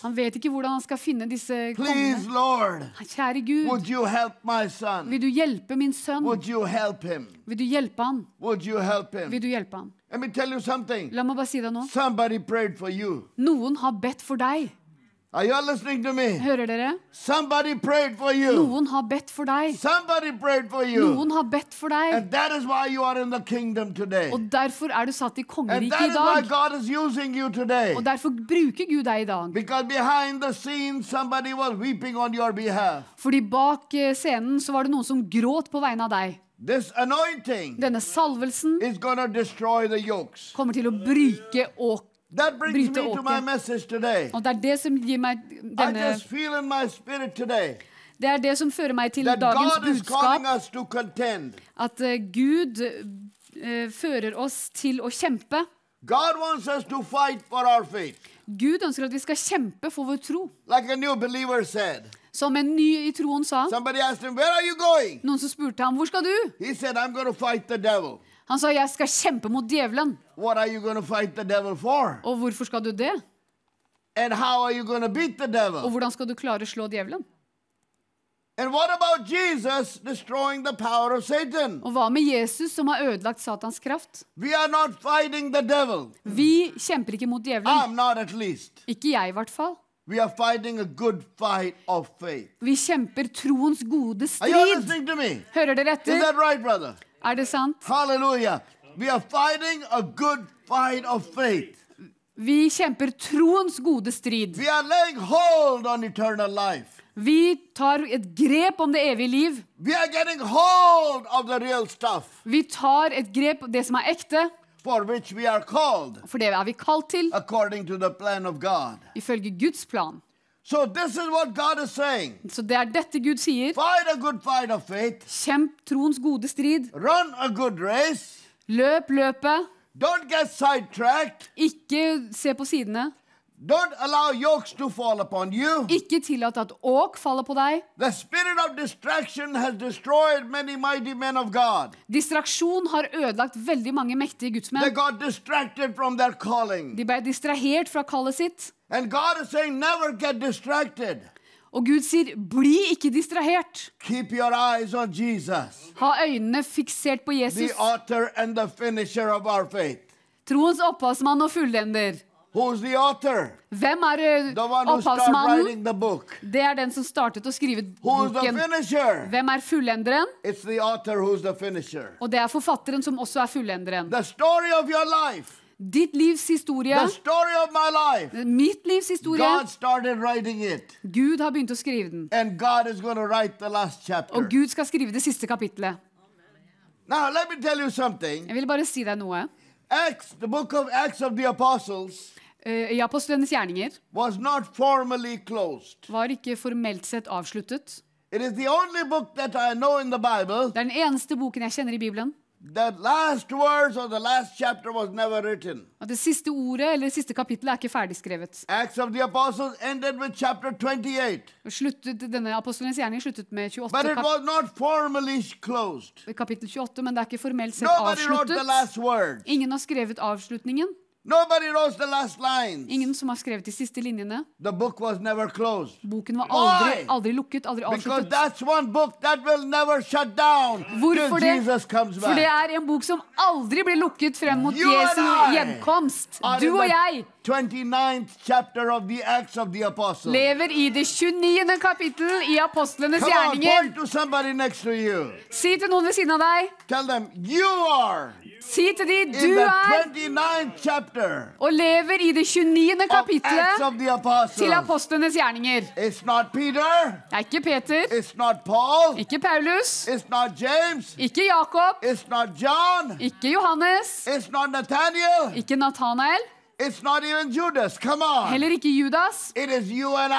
S8: Han vet ikke hvordan han skal finne disse
S7: Please,
S8: kongene. Kjære Gud,
S7: would you help my son?
S8: vil du hjelpe min sønn?
S7: Would you help him?
S8: Vil du hjelpe han?
S7: Would you help him?
S8: Vil du hjelpe han?
S7: Let me tell you something.
S8: La meg bare si.
S7: For you.
S8: Noen har bedt for deg. Hører dere?
S7: Somebody prayed for you.
S8: Noen har bedt for deg.
S7: Somebody prayed for you.
S8: Noen har bedt for deg.
S7: And that is why you are in the kingdom today.
S8: Og derfor er du satt i
S7: And
S8: kongeriket i dag.
S7: God is using you today.
S8: Og derfor bruker Gud deg i dag.
S7: Because behind the scenes, somebody was weeping on your behalf.
S8: Fordi bak eh, scenen så var det noen som gråt på vegne av deg.
S7: This anointing
S8: Denne salvelsen
S7: is going destroy the yokes.
S8: kommer til å bryke åk.
S7: That brings me to my message today.
S8: Og det er det som gir meg
S7: I just feel in my spirit today
S8: Det er det som fører meg til
S7: that
S8: dagens
S7: God
S8: budskap.
S7: us to contend.
S8: At eh, Gud uh, fører oss til å kjempe.
S7: God wants us to fight for our faith.
S8: Gud ønsker at vi skal kjempe for vår tro.
S7: Like a new believer said.
S8: Som en ny i troen sa.
S7: Him, Where are you going?
S8: Noen som spurte ham hvor skal du?
S7: He said, I'm going to fight the devil.
S8: Han sa jeg skal kjempe mot djevelen.
S7: What are you going to fight the devil for?
S8: Og hvorfor skal du det?
S7: And how are you going to beat the
S8: Og hvordan skal du klare å slå djevelen?
S7: And what about Jesus destroying the power of Satan?
S8: Og hva med Jesus som har ødelagt Satans kraft?
S7: We are not fighting the devil.
S8: Vi kjemper ikke mot djevelen.
S7: I'm not at least.
S8: Ikke jeg, i hvert fall.
S7: We are fighting a good fight of faith.
S8: Vi kjemper troens gode strid. Hører dere
S7: Is
S8: etter?
S7: that right, brother?
S8: Er det sant?
S7: Halleluja! We are fighting a good fight of faith.
S8: Vi kjemper troens gode strid.
S7: We are laying hold on eternal life.
S8: Vi tar et grep om det evige liv.
S7: We are getting hold of the real stuff
S8: Vi tar et grep om det som er ekte,
S7: for which we are called
S8: for det er vi kalt til
S7: according to the plan of God.
S8: ifølge Guds plan.
S7: So, this is what God is saying
S8: Så det er dette Gud sier.
S7: fight a good fight of faith,
S8: Kjemp troens gode strid.
S7: run a good race,
S8: Løp løpet.
S7: don't get sidetracked,
S8: Ikke se på sidene.
S7: don't allow yokes to fall upon you.
S8: Ikke tillat at åk faller på deg.
S7: The spirit of distraction has destroyed many mighty men of God.
S8: Distraksjon har ødelagt veldig mange mektige
S7: They
S8: gudsmenn.
S7: got distracted from their calling.
S8: De ble distrahert fra kallet sitt.
S7: And God is saying, never get distracted.
S8: Og Gud sier, bli ikke distrahert.
S7: Keep your eyes on Jesus,
S8: Ha øynene fiksert på Jesus,
S7: the author and the finisher of our faith.
S8: troens opphavsmann og fullender.
S7: Who's the author?
S8: Hvem er eh,
S7: The one
S8: opphavsmannen?
S7: writing the book.
S8: Det er den som startet å skrive
S7: Who's
S8: boken.
S7: finisher?
S8: Hvem er fullenderen?
S7: It's the who's the.
S8: Og det er forfatteren som også er fullenderen.
S7: The story of your life,
S8: Ditt livs historie,
S7: the story of my life,
S8: mitt livs historie,
S7: God started writing it.
S8: Gud har begynt å skrive den.
S7: And God is going to write the last chapter.
S8: Og Gud skal skrive det siste kapitlet.
S7: Now, let me tell you something.
S8: Jeg vil bare si deg noe.
S7: Acts, the book of Acts of the Apostles,
S8: uh, I apostlenes gjerninger
S7: was not formally closed.
S8: var ikke formelt sett avsluttet.
S7: It is the only book that I know in the Bible
S8: Det er den eneste boken jeg kjenner i Bibelen.
S7: That last words or the last chapter was never written.
S8: At det siste ordet eller det siste kapittelet er ikke ferdigskrevet.
S7: Acts of the Apostles ended with chapter 28,
S8: Og Sluttet, denne apostelens gjerning sluttet med 28
S7: but it was not formally closed.
S8: kapittel 28, men det er ikke formelt sett
S7: Nobody wrote the
S8: avsluttet.
S7: last word.
S8: Ingen har skrevet avslutningen.
S7: Nobody wrote the last lines.
S8: Ingen som har skrevet de siste linjene.
S7: The book was never closed.
S8: Boken var aldri, aldri lukket, aldri
S7: Because
S8: avsluttet.
S7: that's one book that will never shut down
S8: Hvorfor det?
S7: Jesus comes
S8: For det er en bok som aldri blir lukket frem mot Jesu gjenkomst. Du og jeg
S7: 29th chapter of the Acts of the Apostles.
S8: lever i det 29. kapittel i apostlenes
S7: Come on,
S8: gjerninger.
S7: point to somebody next to you.
S8: Si til noen ved siden av deg.
S7: Tell them, you are
S8: Si til de
S7: in
S8: du
S7: the
S8: er
S7: 29th chapter
S8: og lever i det 29.
S7: of Acts
S8: kapittelet
S7: of the Apostles.
S8: til apostlenes gjerninger.
S7: It's not Peter.
S8: Det er ikke Peter,
S7: It's not Paul.
S8: ikke Paulus,
S7: It's not James.
S8: ikke Jakob,
S7: It's not John.
S8: ikke Johannes,
S7: It's not Nathaniel.
S8: ikke Nathanael,
S7: It's not even Judas. Come on.
S8: heller ikke Judas.
S7: It is you and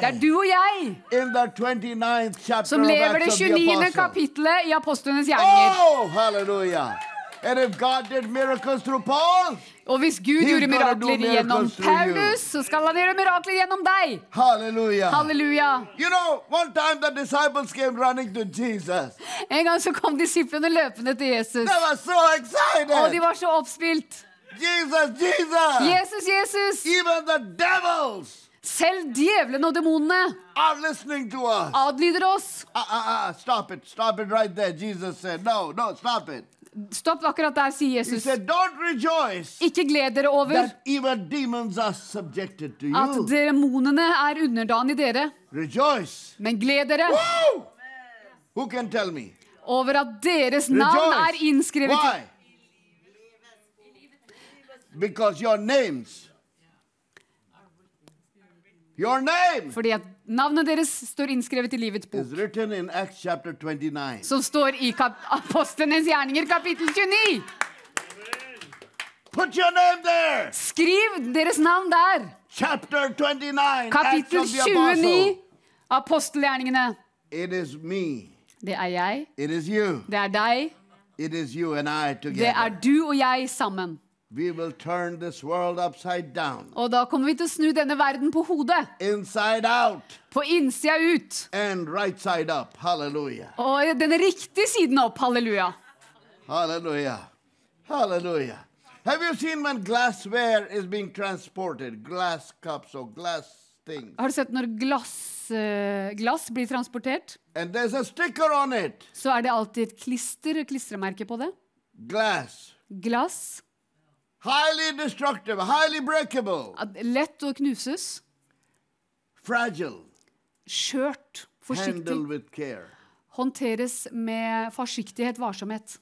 S8: Det er du og jeg
S7: in the 29th chapter
S8: som lever det 29. Kapittelet i apostlenes gjerninger.
S7: Oh, halleluja! And if God did miracles through Paul,
S8: Og hvis Gud gjorde mirakler gjennom. Paulus, så skal han gjøre mirakler gjennom deg.
S7: Halleluja.
S8: Halleluja.
S7: You know, one time the disciples came running to Jesus.
S8: En gang så kom disiplene løpende til Jesus,
S7: They were so
S8: og de var så oppspilt.
S7: Jesus, Jesus.
S8: Jesus, Jesus!
S7: Even the devils
S8: Selv djevlene og demonene adlyder oss.
S7: Uh, uh, uh, stop it. Stop it right there. Jesus said, No, no, stop it.
S8: Stopp akkurat der, sier Jesus.
S7: said, Don't
S8: Ikke gled dere over
S7: that even demons are subjected to
S8: at demonene er underdanig dere,
S7: Rejoice.
S8: men gled dere
S7: Woo! Who can tell me?
S8: over at deres navn er innskrevet
S7: Why? Because your names, your name
S8: Fordi at navnet deres står innskrevet i livets bok.
S7: in Acts 29.
S8: Som står i kap Apostlenes gjerninger, kapittel 29.
S7: Put your name there.
S8: Skriv deres navn der.
S7: Chapter 29,
S8: Kapittel
S7: of the Apostle.
S8: 29, apostelgjerningene.
S7: It is me.
S8: Det er jeg,
S7: It is you.
S8: det er deg,
S7: It is you and I
S8: det er du og jeg sammen.
S7: We will turn this world upside down,
S8: Og da kommer vi til å snu denne verden på hodet.
S7: inside out,
S8: På innsida ut.
S7: and right side up. Hallelujah.
S8: Og den riktige siden opp. Halleluja.
S7: Halleluja. Halleluja. Have you seen when glassware is being transported? Glass cups or glass things.
S8: Har du sett når glass, eh, glass blir transportert?
S7: And there's a sticker on it.
S8: Så er det alltid et klister, klistremerke på det.
S7: Glass.
S8: Glass.
S7: Highly destructive, highly breakable,
S8: Lett å knuses.
S7: fragile.
S8: Skjørt. Forsiktig. Håndteres med forsiktighet, varsomhet.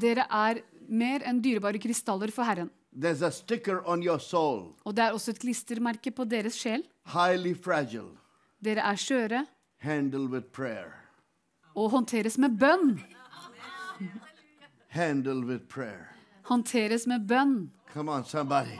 S8: Dere er mer enn dyrebare krystaller for Herren.
S7: There's a sticker on your soul.
S8: Og det er også et klistermerke på deres sjel.
S7: Highly fragile.
S8: Dere er skjøre
S7: Handled with prayer.
S8: og håndteres med bønn.
S7: Handled with prayer.
S8: Håndteres med bønn.
S7: Come on, somebody.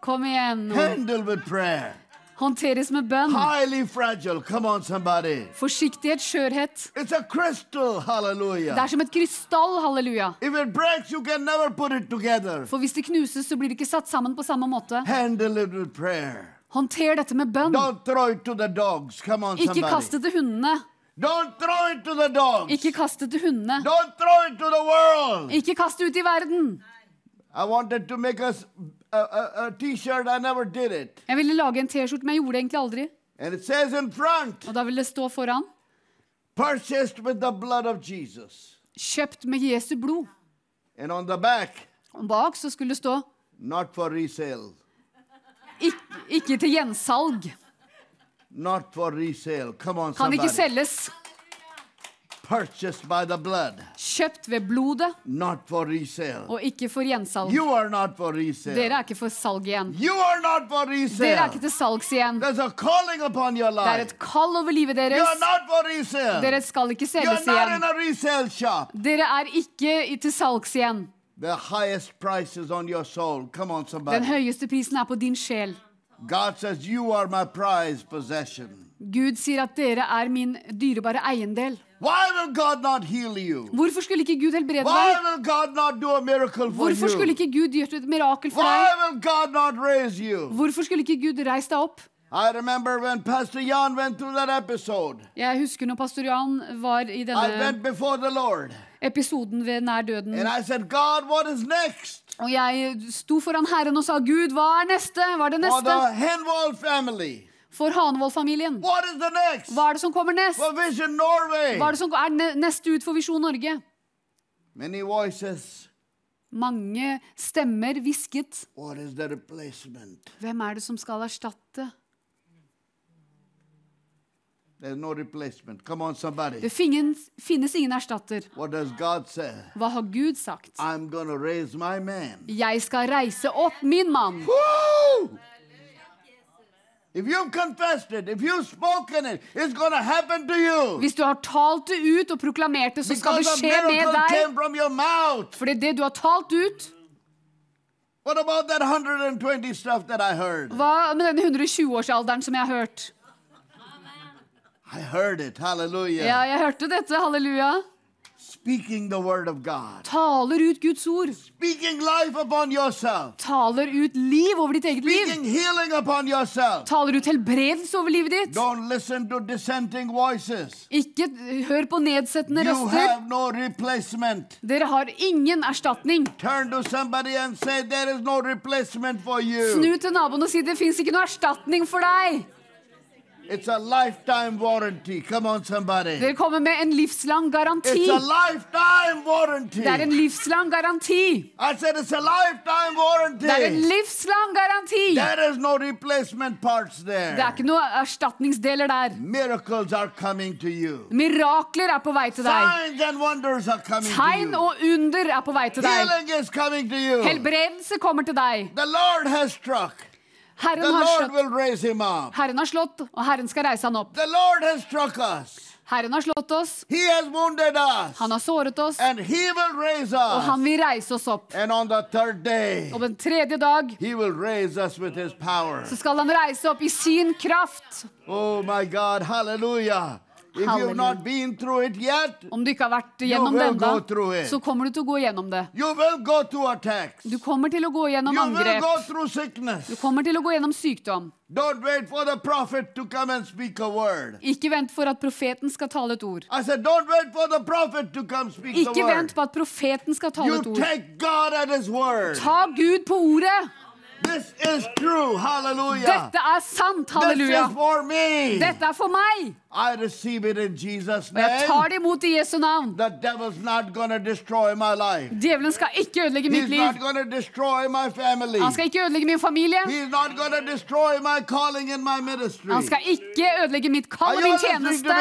S8: Kom igjen. nå.
S7: Handled with prayer.
S8: Håndteres med bønn.
S7: Highly fragile. Come on, somebody.
S8: Forsiktighet, skjørhet.
S7: It's a crystal.
S8: Det er som et krystall, halleluja.
S7: If it breaks, you can never put it together.
S8: For hvis det knuses, så blir det ikke satt sammen på samme måte.
S7: Handle it with prayer.
S8: Håndter dette med bønn.
S7: Don't throw it to the dogs. Come on,
S8: Ikke kast det til hundene.
S7: Don't throw it to the dogs.
S8: Ikke kast det til hundene.
S7: Don't throw it to the world.
S8: Ikke kast det ut i verden.
S7: I wanted to make us a, a, a. I never did it.
S8: Jeg ville lage en T-skjorte, men jeg gjorde det egentlig aldri.
S7: And it says in front,
S8: Og da ville det stå foran
S7: purchased with the blood of Jesus.
S8: kjøpt med Jesu blod.
S7: And on the back,
S8: Og bak så skulle det stå
S7: not for resale.
S8: ikke, ikke til gjensalg.
S7: Not for resale. Come on,
S8: Kan ikke selges.
S7: Purchased by the blood,
S8: Kjøpt ved blodet
S7: not for resale.
S8: og ikke for gjensalg.
S7: You are not for resale.
S8: Dere er ikke for salg igjen.
S7: You are not for
S8: Dere er
S7: resale.
S8: ikke til salgs igjen.
S7: There's a calling upon your
S8: Det er
S7: life.
S8: et kall over livet
S7: You
S8: deres.
S7: are not for resale.
S8: Dere skal ikke selges
S7: not
S8: igjen.
S7: in a resale shop.
S8: Dere er ikke i- til salgs igjen.
S7: The highest price is on your soul. Come on,
S8: Den høyeste prisen er på din sjel.
S7: God says, You are my prized possession.
S8: Gud sier at dere er min dyrebare eiendel.
S7: Why will God not heal you?
S8: Hvorfor skulle ikke Gud helbrede deg?
S7: will God not do a miracle for
S8: Hvorfor skulle ikke Gud gjort et mirakel for deg?
S7: will God not raise you?
S8: Hvorfor skulle ikke Gud reist deg opp?
S7: I remember when Pastor Jan went through that episode.
S8: Jeg husker når pastor Jan var i
S7: I
S8: denne
S7: went before the Lord
S8: episoden ved nær døden.
S7: and I said, God, what is next?
S8: Og jeg sto foran Herren og sa, Gud, hva er neste? Hva er det neste? For
S7: next?
S8: Hva er det som kommer nest? Hva er det som er neste ut for Visjon Norge?
S7: Many.
S8: Mange stemmer hvisket. Hvem er det som skal erstatte?
S7: There's no. Come on.
S8: Det finnes, finnes ingen erstatter.
S7: What does God say?
S8: Hva har Gud sagt?
S7: I'm going to raise my man.
S8: Jeg skal reise opp min mann.
S7: It.
S8: Hvis du har talt det ut og proklamert det, så skal det
S7: Because
S8: skje med deg.
S7: came from your mouth.
S8: For det du har talt ut.
S7: What about that 120 stuff that I heard?
S8: Hva med den 120-årsalderen som jeg har hørt?
S7: I heard it. Hallelujah.
S8: Ja, jeg hørte dette. Halleluja.
S7: Speaking the word of God.
S8: Taler ut Guds ord.
S7: Speaking life upon yourself.
S8: Taler ut liv over ditt eget liv.
S7: Speaking healing upon yourself.
S8: Taler ut helbredelse over livet ditt.
S7: Don't listen to dissenting voices.
S8: Ikke hør på nedsettende
S7: You
S8: røster.
S7: have no replacement.
S8: Dere har ingen erstatning.
S7: Turn to somebody and say, There is no replacement for you.
S8: Snu til naboen og si det fins ikke noe erstatning for deg.
S7: It's a lifetime warranty. Come on, somebody.
S8: Dere kommer med en livslang garanti.
S7: It's a lifetime warranty.
S8: Det er en livslang garanti.
S7: I said it's a lifetime warranty.
S8: Det er en livslang garanti.
S7: There is no replacement parts there.
S8: Det er ikke noe erstatningsdeler der.
S7: Miracles are coming to you.
S8: Mirakler er på vei til deg.
S7: Signs and wonders are coming
S8: Tegn
S7: to you.
S8: og under er på vei til deg.
S7: Healing is coming to you.
S8: Helbredelse kommer til deg.
S7: The Lord has struck.
S8: Herren har slått. Herren har slått og Herren skal reise han opp.
S7: The Lord has struck us.
S8: Herren har slått oss,
S7: He has us.
S8: han har såret oss,
S7: And he will raise
S8: og han vil reise oss opp.
S7: And on the third day,
S8: Og den tredje dag
S7: he will raise us with his power.
S8: så skal han reise opp i sin kraft.
S7: Oh my God, hallelujah. If you've not been through it yet,
S8: Om du ikke har vært gjennom det ennå, så kommer du til å gå gjennom det.
S7: you will go.
S8: Du kommer til å gå gjennom
S7: You will
S8: angrep.
S7: go.
S8: Du kommer til å gå gjennom sykdom.
S7: Don't wait for the to come and speak a word.
S8: Ikke vent for at profeten skal tale et ord.
S7: Said, don't wait for the to come speak
S8: Ikke vent på at profeten skal tale
S7: You
S8: et ord.
S7: take God at his word.
S8: Ta Gud på ordet.
S7: This is true. Hallelujah.
S8: Dette er sant.
S7: This
S8: Halleluja.
S7: is for me.
S8: Dette er for meg.
S7: I receive it in Jesus'
S8: Og jeg tar det imot i Jesu navn.
S7: The devil's not gonna destroy my life.
S8: Djevelen skal ikke ødelegge mitt
S7: He's
S8: liv.
S7: not gonna destroy my family.
S8: Han skal ikke ødelegge min familie.
S7: He's not gonna destroy my calling in my ministry.
S8: Han skal ikke ødelegge mitt kall og min tjeneste.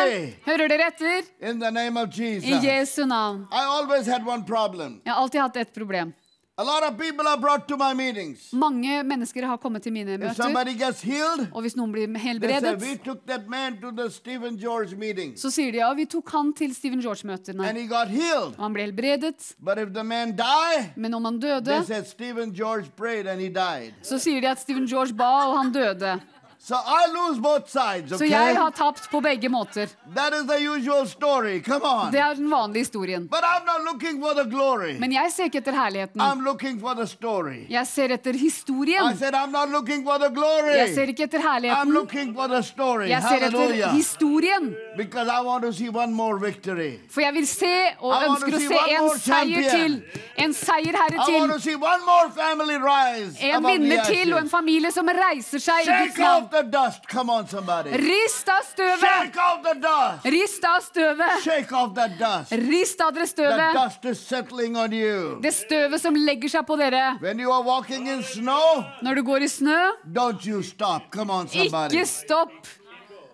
S8: Hører dere etter?
S7: In the name of
S8: I Jesu navn.
S7: I always had one problem.
S8: Jeg har alltid hatt ett problem.
S7: A lot of people are brought to my meetings.
S8: Mange mennesker har kommet til mine møter,
S7: healed,
S8: og hvis noen blir helbredet,
S7: We took that man to the Stephen George meeting
S8: så sier de ja, vi tok han til Stephen George-møtene,
S7: and he got healed.
S8: og han ble helbredet.
S7: But if the man die,
S8: Men om han døde,
S7: said George prayed and he died.
S8: så sier de at Stephen George ba, og han døde.
S7: So I lose both sides,
S8: Så jeg har tapt på begge måter.
S7: That is the usual story. Come on.
S8: Det er den vanlige historien.
S7: But I'm not looking for the glory.
S8: Men jeg ser ikke etter herligheten.
S7: I'm looking for the story.
S8: Jeg ser etter
S7: I
S8: historien.
S7: said, I'm not looking for the glory.
S8: Jeg ser ikke etter
S7: I'm
S8: herligheten.
S7: looking for the story.
S8: Jeg ser etter historien.
S7: Because I want to see one more victory.
S8: For jeg vil se og
S7: I
S8: ønsker å se en seier
S7: champion.
S8: til. En seierherre
S7: I want to
S8: til.
S7: see one more family rise.
S8: En vinner til og en familie som reiser seg i Guds
S7: Shake
S8: navn.
S7: The dust. Come on, somebody.
S8: Rist av støvet!
S7: Shake off the dust.
S8: Rist av støvet!
S7: Shake off the dust.
S8: Rist av dere
S7: The
S8: støvet!
S7: dust is settling on you.
S8: Det støvet som legger seg på dere.
S7: When you are walking in snow,
S8: Når du går i snø,
S7: don't you stop. Come on, somebody.
S8: ikke stopp!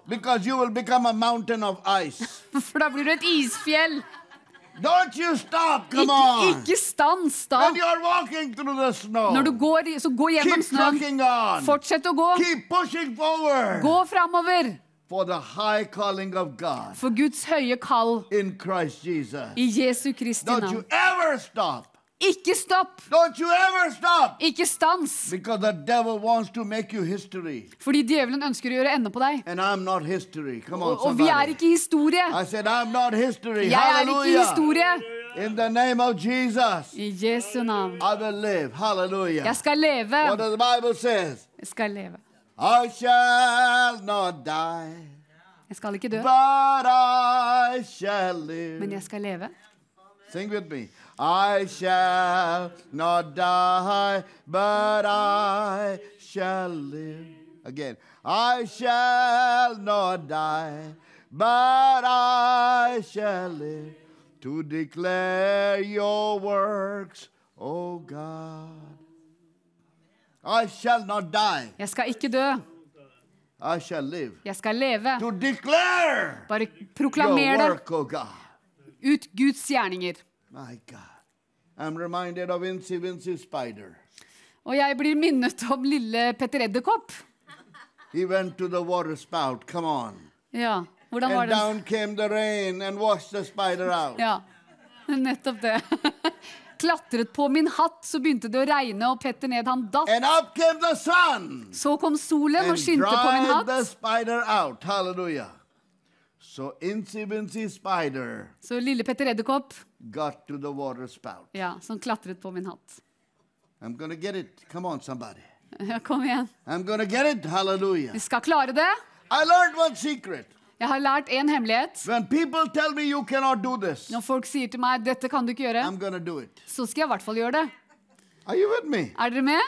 S7: Because you will become a mountain of ice.
S8: For da blir du et isfjell.
S7: Don't you stop. Come on.
S8: ikke stans da.
S7: When you're walking through the snow,
S8: Når du går, så gå gjennom
S7: keep
S8: snøen.
S7: on.
S8: Fortsett å gå.
S7: Keep pushing forward
S8: Gå framover
S7: for the high calling of God
S8: for Guds høye kall
S7: in Christ Jesus.
S8: i Jesu Kristi
S7: Don't
S8: navn.
S7: you ever stop.
S8: Ikke stopp!
S7: Don't you ever stop.
S8: Ikke stans!
S7: The devil wants to make you.
S8: Fordi djevelen ønsker å gjøre ende på deg.
S7: And I'm not history. Come on,
S8: Og, og vi er ikke historie.
S7: I said, I'm not history.
S8: Jeg er ikke historie.
S7: In the name of Jesus,
S8: I Jesu navn.
S7: I will live. Hallelujah.
S8: Jeg skal leve.
S7: What does the Bible says?
S8: Jeg skal leve.
S7: I shall not die,
S8: Jeg skal ikke dø,
S7: but I shall live.
S8: men jeg skal leve.
S7: Sing with me. I shall not die, but I shall live. Again. I shall not die, but I shall live to declare your works, O God. I shall not die,
S8: Jeg skal ikke dø,
S7: I shall live
S8: jeg skal leve.
S7: to declare
S8: Bare
S7: your
S8: proklamer det ut Guds gjerninger.
S7: My God. I'm reminded of Incy Wincy Spider.
S8: Og jeg blir minnet om lille Petter Edderkopp.
S7: He went to the water spout. Come on.
S8: Ja, hvordan var
S7: And
S8: det?
S7: down came the rain and washed the spider out.
S8: Ja, nettopp det. Klatret på min hatt, så begynte det å regne, og Petter ned, han datt.
S7: And up came the sun
S8: Så kom solen og skinte på min
S7: hatt. the spider out. Hallelujah. So Incy Wincy Spider
S8: Så lille Petter Edderkopp,
S7: got to the water spout.
S8: ja, som klatret på min hatt.
S7: I'm gonna get it. Come on, somebody.
S8: Kom igjen.
S7: I'm gonna get it. Hallelujah.
S8: Vi skal klare det.
S7: I learned one secret.
S8: Jeg har lært en hemmelighet.
S7: When people tell me you cannot do this,
S8: Når folk sier til meg 'dette kan du ikke gjøre',
S7: I'm going do it.
S8: så skal jeg i hvert fall gjøre det.
S7: Are you with me?
S8: Er dere med?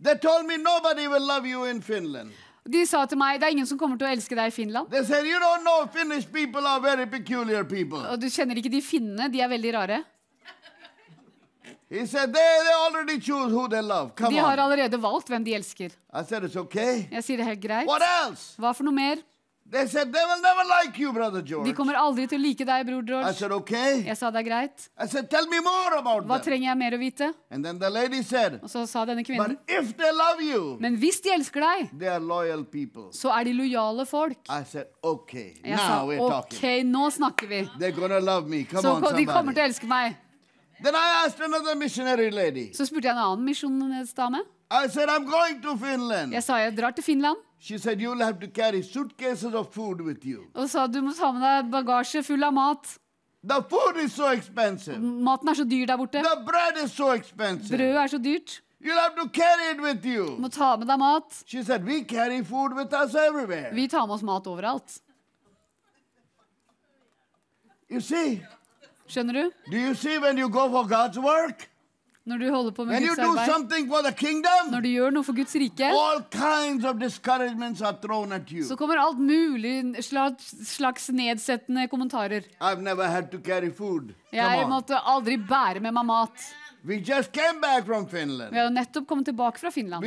S7: They told me nobody will love you in Finland.
S8: De sa til meg 'det er ingen som kommer til å elske deg i Finland'.
S7: They said, You don't know Finnish people are very peculiar people.
S8: Og du kjenner ikke de finnene, de er veldig rare.
S7: He said, They, they already choose who they love. Come
S8: De har
S7: on.
S8: allerede valgt hvem de elsker.
S7: I said, It's okay.
S8: Jeg sier det helt greit.
S7: What else?
S8: Hva for noe mer?
S7: They said, They will never like you, Brother
S8: De kommer aldri til å like deg, bror
S7: I
S8: George.
S7: said, Okay.
S8: Jeg sa det er greit.
S7: I said, Tell me more about
S8: Hva
S7: them.
S8: trenger jeg mer å vite?
S7: And then the lady said,
S8: Og så sa denne kvinnen
S7: But if they love you,
S8: Men hvis de elsker deg,
S7: they are loyal people.
S8: så er de lojale folk.
S7: I said, Okay.
S8: Jeg sa
S7: Now we're
S8: OK,
S7: talking.
S8: nå snakker vi.
S7: They're gonna love me. Come
S8: Så
S7: on,
S8: de kommer
S7: somebody.
S8: til å elske meg.
S7: Then I asked another missionary lady.
S8: Så spurte jeg en annen misjonsdame.
S7: I said, I'm going to Finland.
S8: Jeg sa jeg drar til Finland.
S7: She said, You'll have to carry suitcases of food with you.
S8: Og sa du må ta med deg bagasje full av mat.
S7: The food is so expensive.
S8: Maten er så dyr der borte.
S7: The bread is so expensive.
S8: Brødet er så dyrt.
S7: You'll have to carry it with
S8: Du må ta med deg mat.
S7: She said, We carry food with us everywhere.
S8: Vi tar med oss mat overalt.
S7: You see?
S8: Skjønner du?
S7: Do you see when you go for God's work?
S8: Når du holder på med
S7: When
S8: Guds arbeid.
S7: something for the kingdom,
S8: Når du gjør noe for Guds rike,
S7: all kinds of discouragements are thrown at you.
S8: så kommer alt mulig slags, nedsettende kommentarer.
S7: I've never had to carry food.
S8: Jeg måtte aldri bære med meg mat.
S7: We just came back from
S8: Vi har nettopp kommet tilbake fra Finland.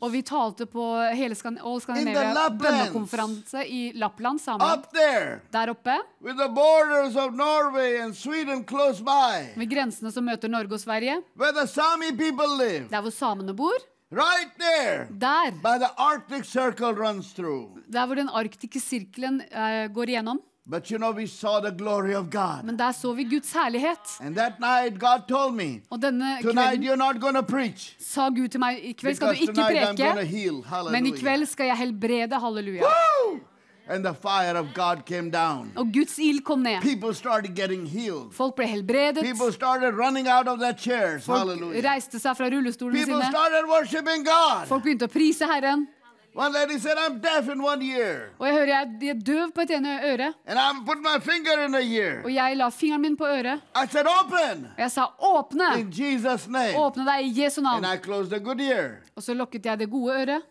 S8: Og vi talte på hele Skan All Scandinavia bønnekonferanse i Lappland,
S7: sammen. There,
S8: Der oppe,
S7: with the borders of Norway and Sweden close by,
S8: ved grensene som møter Norge og Sverige,
S7: live.
S8: der hvor samene bor,
S7: Right there,
S8: der,
S7: by the Arctic Circle runs through.
S8: der hvor den arktiske sirkelen uh, går igjennom,
S7: But you know, we saw the glory of God.
S8: Men der så vi Guds herlighet.
S7: And that night, God told me,
S8: Og denne
S7: tonight you're not going to preach.
S8: sa Gud til meg i kveld skal du ikke
S7: tonight I'm going to
S8: preke, men i kveld skal jeg helbrede. Halleluja.
S7: Woo! And the fire of God came down.
S8: Og Guds ild kom ned.
S7: People started getting healed.
S8: Folk ble helbredet.
S7: People started running out of their chairs.
S8: Folk
S7: Hallelujah.
S8: reiste seg fra rullestolene
S7: People
S8: sine.
S7: started worshiping God.
S8: Folk begynte å prise Herren.
S7: One lady said, I'm deaf in one ear.
S8: Og jeg hører jeg er døv på et ene øre.
S7: And I'm putting my finger in the ear.
S8: Og jeg la fingeren min på øret.
S7: I said, Open
S8: Og jeg sa åpne!
S7: in Jesus' name.
S8: Åpne deg i Jesu
S7: And
S8: navn.
S7: I closed the good ear.
S8: Og så lukket jeg det gode øret.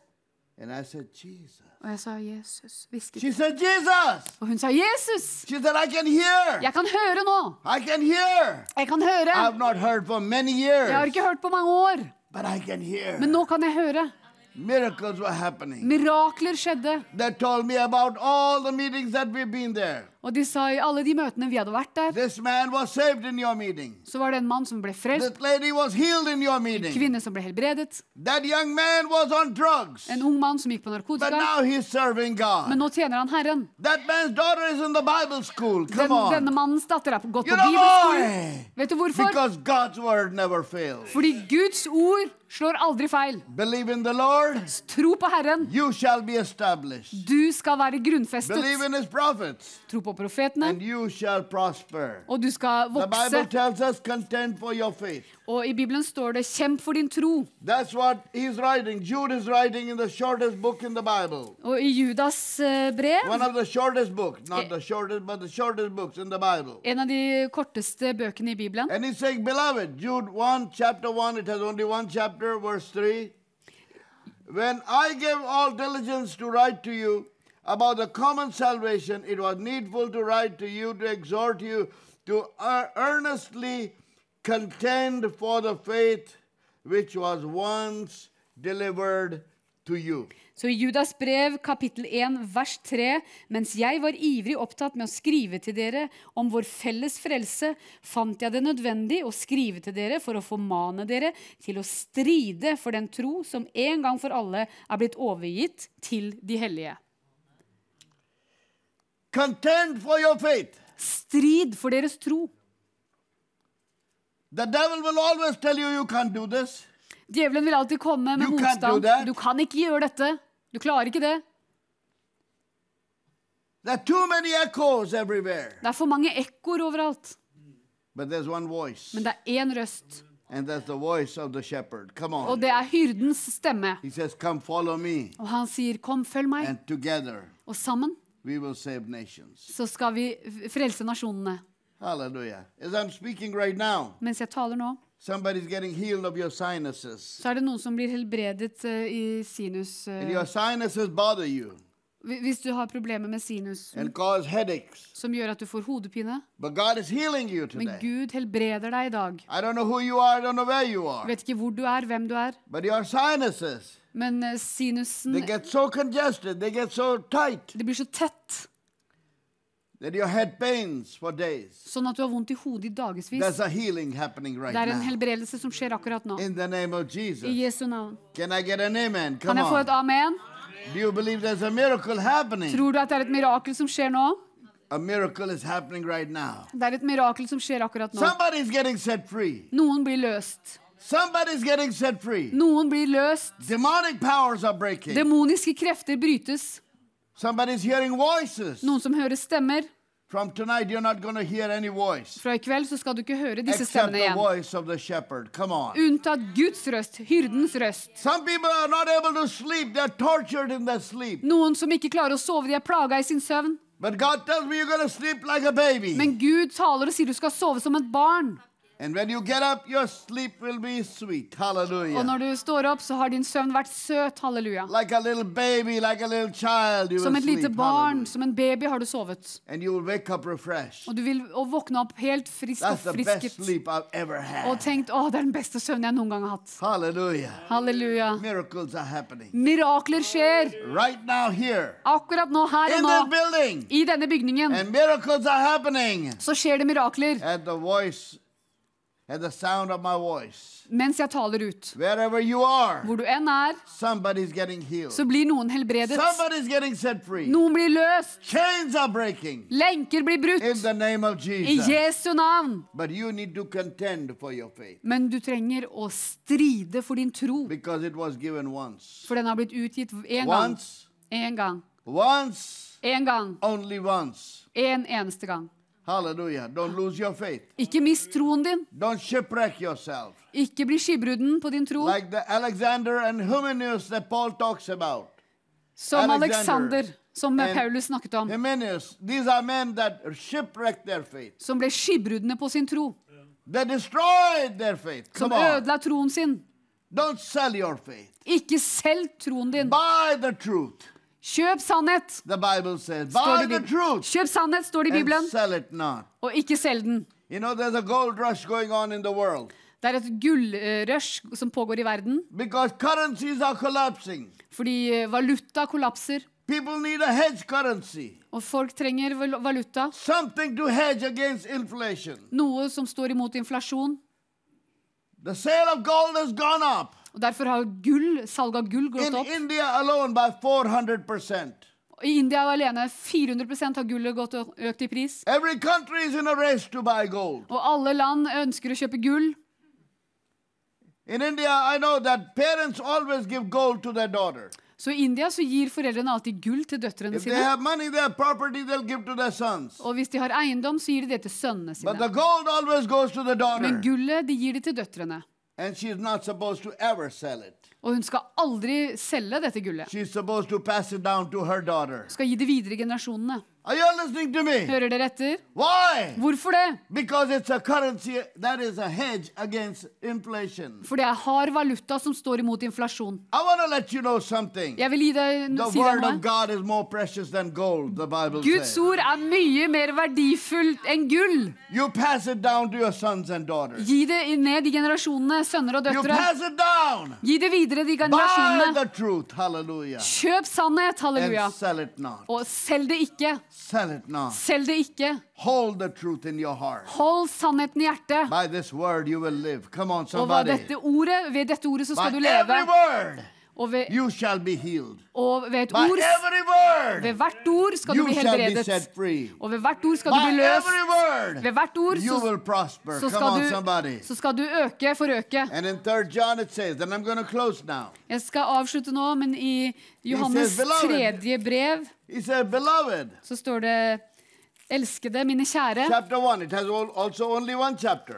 S7: And I said, Jesus.
S8: Og jeg sa Jesus. Hvisket.
S7: She said, Jesus.
S8: Og hun sa Jesus!
S7: She said, I can hear.
S8: Jeg kan høre nå!
S7: I can hear.
S8: Jeg kan høre!
S7: I've not heard for many
S8: Jeg har ikke hørt på mange år,
S7: but I can hear.
S8: men nå kan jeg høre.
S7: Miracles were happening.
S8: Mirakler skjedde.
S7: They told me about all the meetings that we've been there.
S8: Og de sa i alle de møtene vi hadde vært der,
S7: This man was saved in your meeting.
S8: så var det en mann som ble frelst,
S7: This lady was healed in your meeting.
S8: kvinne som ble helbredet,
S7: That young man was on drugs,
S8: en ung mann som gikk på
S7: but
S8: narkotika.
S7: now he's serving
S8: Men nå tjener han Herren.
S7: That man's daughter is in the Bible school.
S8: Den,
S7: Come on.
S8: denne mannens datter er på- gått
S7: You
S8: på
S7: know
S8: bibelskolen.
S7: why?
S8: Vet du hvorfor?
S7: Because God's word never fails.
S8: Fordi Guds ord slår aldri feil.
S7: Believe in the Lord,
S8: Tro på Herren.
S7: you shall be established.
S8: Du skal være grunnfestet.
S7: Believe in his prophets,
S8: Tro på profetene,
S7: and you shall prosper.
S8: og du skal
S7: The Bible
S8: vokse.
S7: tells us contend for your faith.
S8: Og i Bibelen står det 'kjemp for din tro'.
S7: That's what he's writing. Jude is writing in the shortest book in the Bible.
S8: Og i Judas eh, brev,
S7: One of the shortest books, not the shortest, but the shortest books in the Bible.
S8: en av de korteste bøkene i Bibelen,
S7: And he's saying, Beloved, Jude 1, chapter 1, it has only one chapter, verse 3. When I gave all diligence to write to you about the common salvation, it was needful to write to you to exhort you to earnestly contend for the faith which was once delivered to you.
S8: Så i Judas brev kapittel 1 vers 3 Mens jeg var ivrig opptatt med å skrive til dere om vår felles frelse, fant jeg det nødvendig å skrive til dere for å formane dere til å stride for den tro som en gang for alle er blitt overgitt til de hellige.
S7: Contend for your faith.
S8: Strid for deres tro.
S7: The devil will always tell you you can't do this.
S8: Djevelen vil alltid komme med
S7: You
S8: motstand. Du kan ikke gjøre dette. Du klarer ikke det.
S7: There are too many echoes everywhere.
S8: Det er for mange ekkoer overalt.
S7: But there's one voice,
S8: Men det er én røst,
S7: and that's the voice of the shepherd. Come on.
S8: og det er hyrdens stemme.
S7: He says, Come follow me,
S8: Og han sier, 'Kom, følg meg'.
S7: and together
S8: Og sammen
S7: we will save nations.
S8: så skal vi frelse nasjonene.
S7: Speaking right now,
S8: Mens jeg taler nå,
S7: somebody's getting healed of your sinuses.
S8: så er det noen som blir helbredet uh, i sinus.
S7: And your sinuses bother you
S8: hvi- hvis du har problemer med sinus
S7: headaches.
S8: som gjør at du får hodepine.
S7: But God is healing you
S8: Men. Gud helbreder deg i dag.
S7: I don't know who you are, I don't know where you
S8: Du
S7: are.
S8: vet ikke hvor du er, hvem du er,
S7: But your sinuses,
S8: men eh, sinusen
S7: they get so congested, they get so tight
S8: Det blir så tett,
S7: that your head pains for days.
S8: sånn at du har vondt i hodet i dagevis.
S7: There's a healing happening right
S8: Det er en
S7: now.
S8: helbredelse som skjer akkurat nå.
S7: In the name of Jesus.
S8: I Jesu navn.
S7: Can I get an amen?
S8: Kan
S7: Come
S8: jeg få et amen?
S7: Do you believe there's a miracle happening?
S8: Tror du at det er et mirakel som skjer nå?
S7: A miracle is happening right now.
S8: Det er et mirakel som skjer akkurat nå.
S7: Somebody's getting set free.
S8: Noen blir løst.
S7: Somebody's getting set free.
S8: Noen blir løst.
S7: Demonic powers are breaking.
S8: Demoniske krefter brytes.
S7: Somebody's hearing voices.
S8: Noen som hører stemmer.
S7: From tonight, you're not going to hear any voice
S8: Fra i kveld så skal du ikke høre disse
S7: except
S8: stemmene
S7: the
S8: igjen.
S7: voice of the shepherd. Come on.
S8: Unntatt Guds røst, hyrdens røst.
S7: Some people are not able to sleep. They're tortured in their sleep.
S8: Noen som ikke klarer å sove, de er plaga i sin søvn.
S7: But God tells me you're going to sleep like a baby.
S8: Men Gud taler og sier du skal sove som et barn.
S7: And when you get up, your sleep will be sweet.
S8: Og
S7: Hallelujah.
S8: når du står opp, så har din søvn vært søt. Halleluja.
S7: Like a little baby, like a little child, you
S8: Som et lite
S7: sleep.
S8: barn,
S7: Hallelujah.
S8: som en baby har du sovet. Og du vil våkne opp helt frisk og
S7: That's best
S8: frisket. Og tenkt å, det er den beste søvnen jeg noen gang har hatt. Halleluja.
S7: Happening.
S8: Mirakler skjer
S7: Right
S8: akkurat nå, her
S7: in
S8: og nå. I denne bygningen så skjer det mirakler.
S7: At the voice at the sound of my voice.
S8: mens jeg taler ut.
S7: Wherever you are,
S8: Hvor du enn er,
S7: somebody's getting healed.
S8: så blir noen helbredet.
S7: Somebody's getting set free.
S8: Noen blir løst.
S7: Chains are breaking
S8: Lenker blir
S7: in
S8: brutt.
S7: the name of
S8: I Jesu navn.
S7: But you need to contend for your faith
S8: Men du trenger å stride for din tro.
S7: because it was given once.
S8: For den har blitt utgitt én gang.
S7: Once,
S8: En gang.
S7: once,
S8: En gang.
S7: only once.
S8: En eneste gang.
S7: Hallelujah. Don't lose your faith.
S8: Ikke mist troen din.
S7: Don't shipwreck yourself.
S8: Ikke bli skibrudden på din tro.
S7: Like the Alexander and Hymenius that Paul talks about.
S8: Som
S7: Alexander.
S8: Alexander, som Paulus snakket om.
S7: Hymenius, these are men that shipwrecked their faith.
S8: Som ble skibruddene på sin tro.
S7: They destroyed their faith.
S8: Som
S7: Come
S8: ødela troen sin.
S7: Don't sell your faith.
S8: Ikke selg troen din.
S7: Buy the truth.
S8: Kjøp sannhet. Bibelen. Kjøp sannhet, står det i Bibelen.
S7: sell it not.
S8: Og ikke selg den.
S7: You know, there's a gold rush going on in the world
S8: Det er et gullrush som pågår i verden.
S7: because currencies are collapsing.
S8: Fordi eh, valuta kollapser.
S7: People need a hedge currency,
S8: Og folk trenger valuta.
S7: something to hedge against inflation.
S8: Noe som står imot inflasjon.
S7: The sale of gold has gone up
S8: Og Derfor har gull, salget av gull gått
S7: in
S8: opp.
S7: India alone by 400%.
S8: I India alene 400% har gullet gått økt i pris.
S7: Every country is in a race to buy gold.
S8: Og alle land ønsker å kjøpe gull.
S7: In India, I know that parents always give gold to their daughter.
S8: Så i India så gir foreldrene alltid gull til døtrene
S7: If
S8: sine.
S7: money, property, give to their sons.
S8: Og hvis de har eiendom, så gir de det til sønnene sine.
S7: gold goes to the.
S8: Men gullet de gir de til døtrene.
S7: And she's not supposed to ever sell it.
S8: Og hun skal aldri selge dette gullet.
S7: She's supposed to pass it down to her daughter.
S8: Skal gi det videre generasjonene.
S7: Are you listening to me?
S8: Hører dere etter?
S7: Why?
S8: Hvorfor det?
S7: Because it's a currency that is a hedge against inflation.
S8: For det er hard valuta som står imot inflasjon.
S7: I want to let you know something.
S8: Jeg vil gi deg,
S7: The
S8: si deg
S7: word of
S8: noe.
S7: God is more precious than gold, the Bible
S8: Guds
S7: says.
S8: ord er mye mer verdifullt enn gull.
S7: You pass it down to your sons and daughters.
S8: Gi det ned i generasjonene, sønner og
S7: You
S8: døtre.
S7: pass it down.
S8: Gi det videre
S7: Buy
S8: generasjonene.
S7: the truth. Hallelujah.
S8: Kjøp sannhet, halleluja.
S7: And sell it not.
S8: Og selg det ikke.
S7: Sell it not.
S8: Selg det ikke.
S7: Hold the truth in your heart.
S8: Hold sannheten i hjertet.
S7: By this word you will live. Come on,
S8: Og dette ordet, ved dette ordet så
S7: By
S8: skal du
S7: every
S8: leve.
S7: word
S8: Og ved,
S7: you shall be healed.
S8: og ved et ord,
S7: word
S8: ved hvert ord skal du bli helbredet. Og ved hvert ord skal du bli løst.
S7: word
S8: Ved hvert ord så, så, skal
S7: on,
S8: du, så skal du øke, forøke.
S7: And in 3 John it says, and I'm going to close now.
S8: Jeg skal avslutte nå, men i Johannes
S7: says,
S8: tredje brev
S7: He said, Beloved,
S8: så står det Elskede, mine kjære.
S7: chapter 1, it has also only one chapter.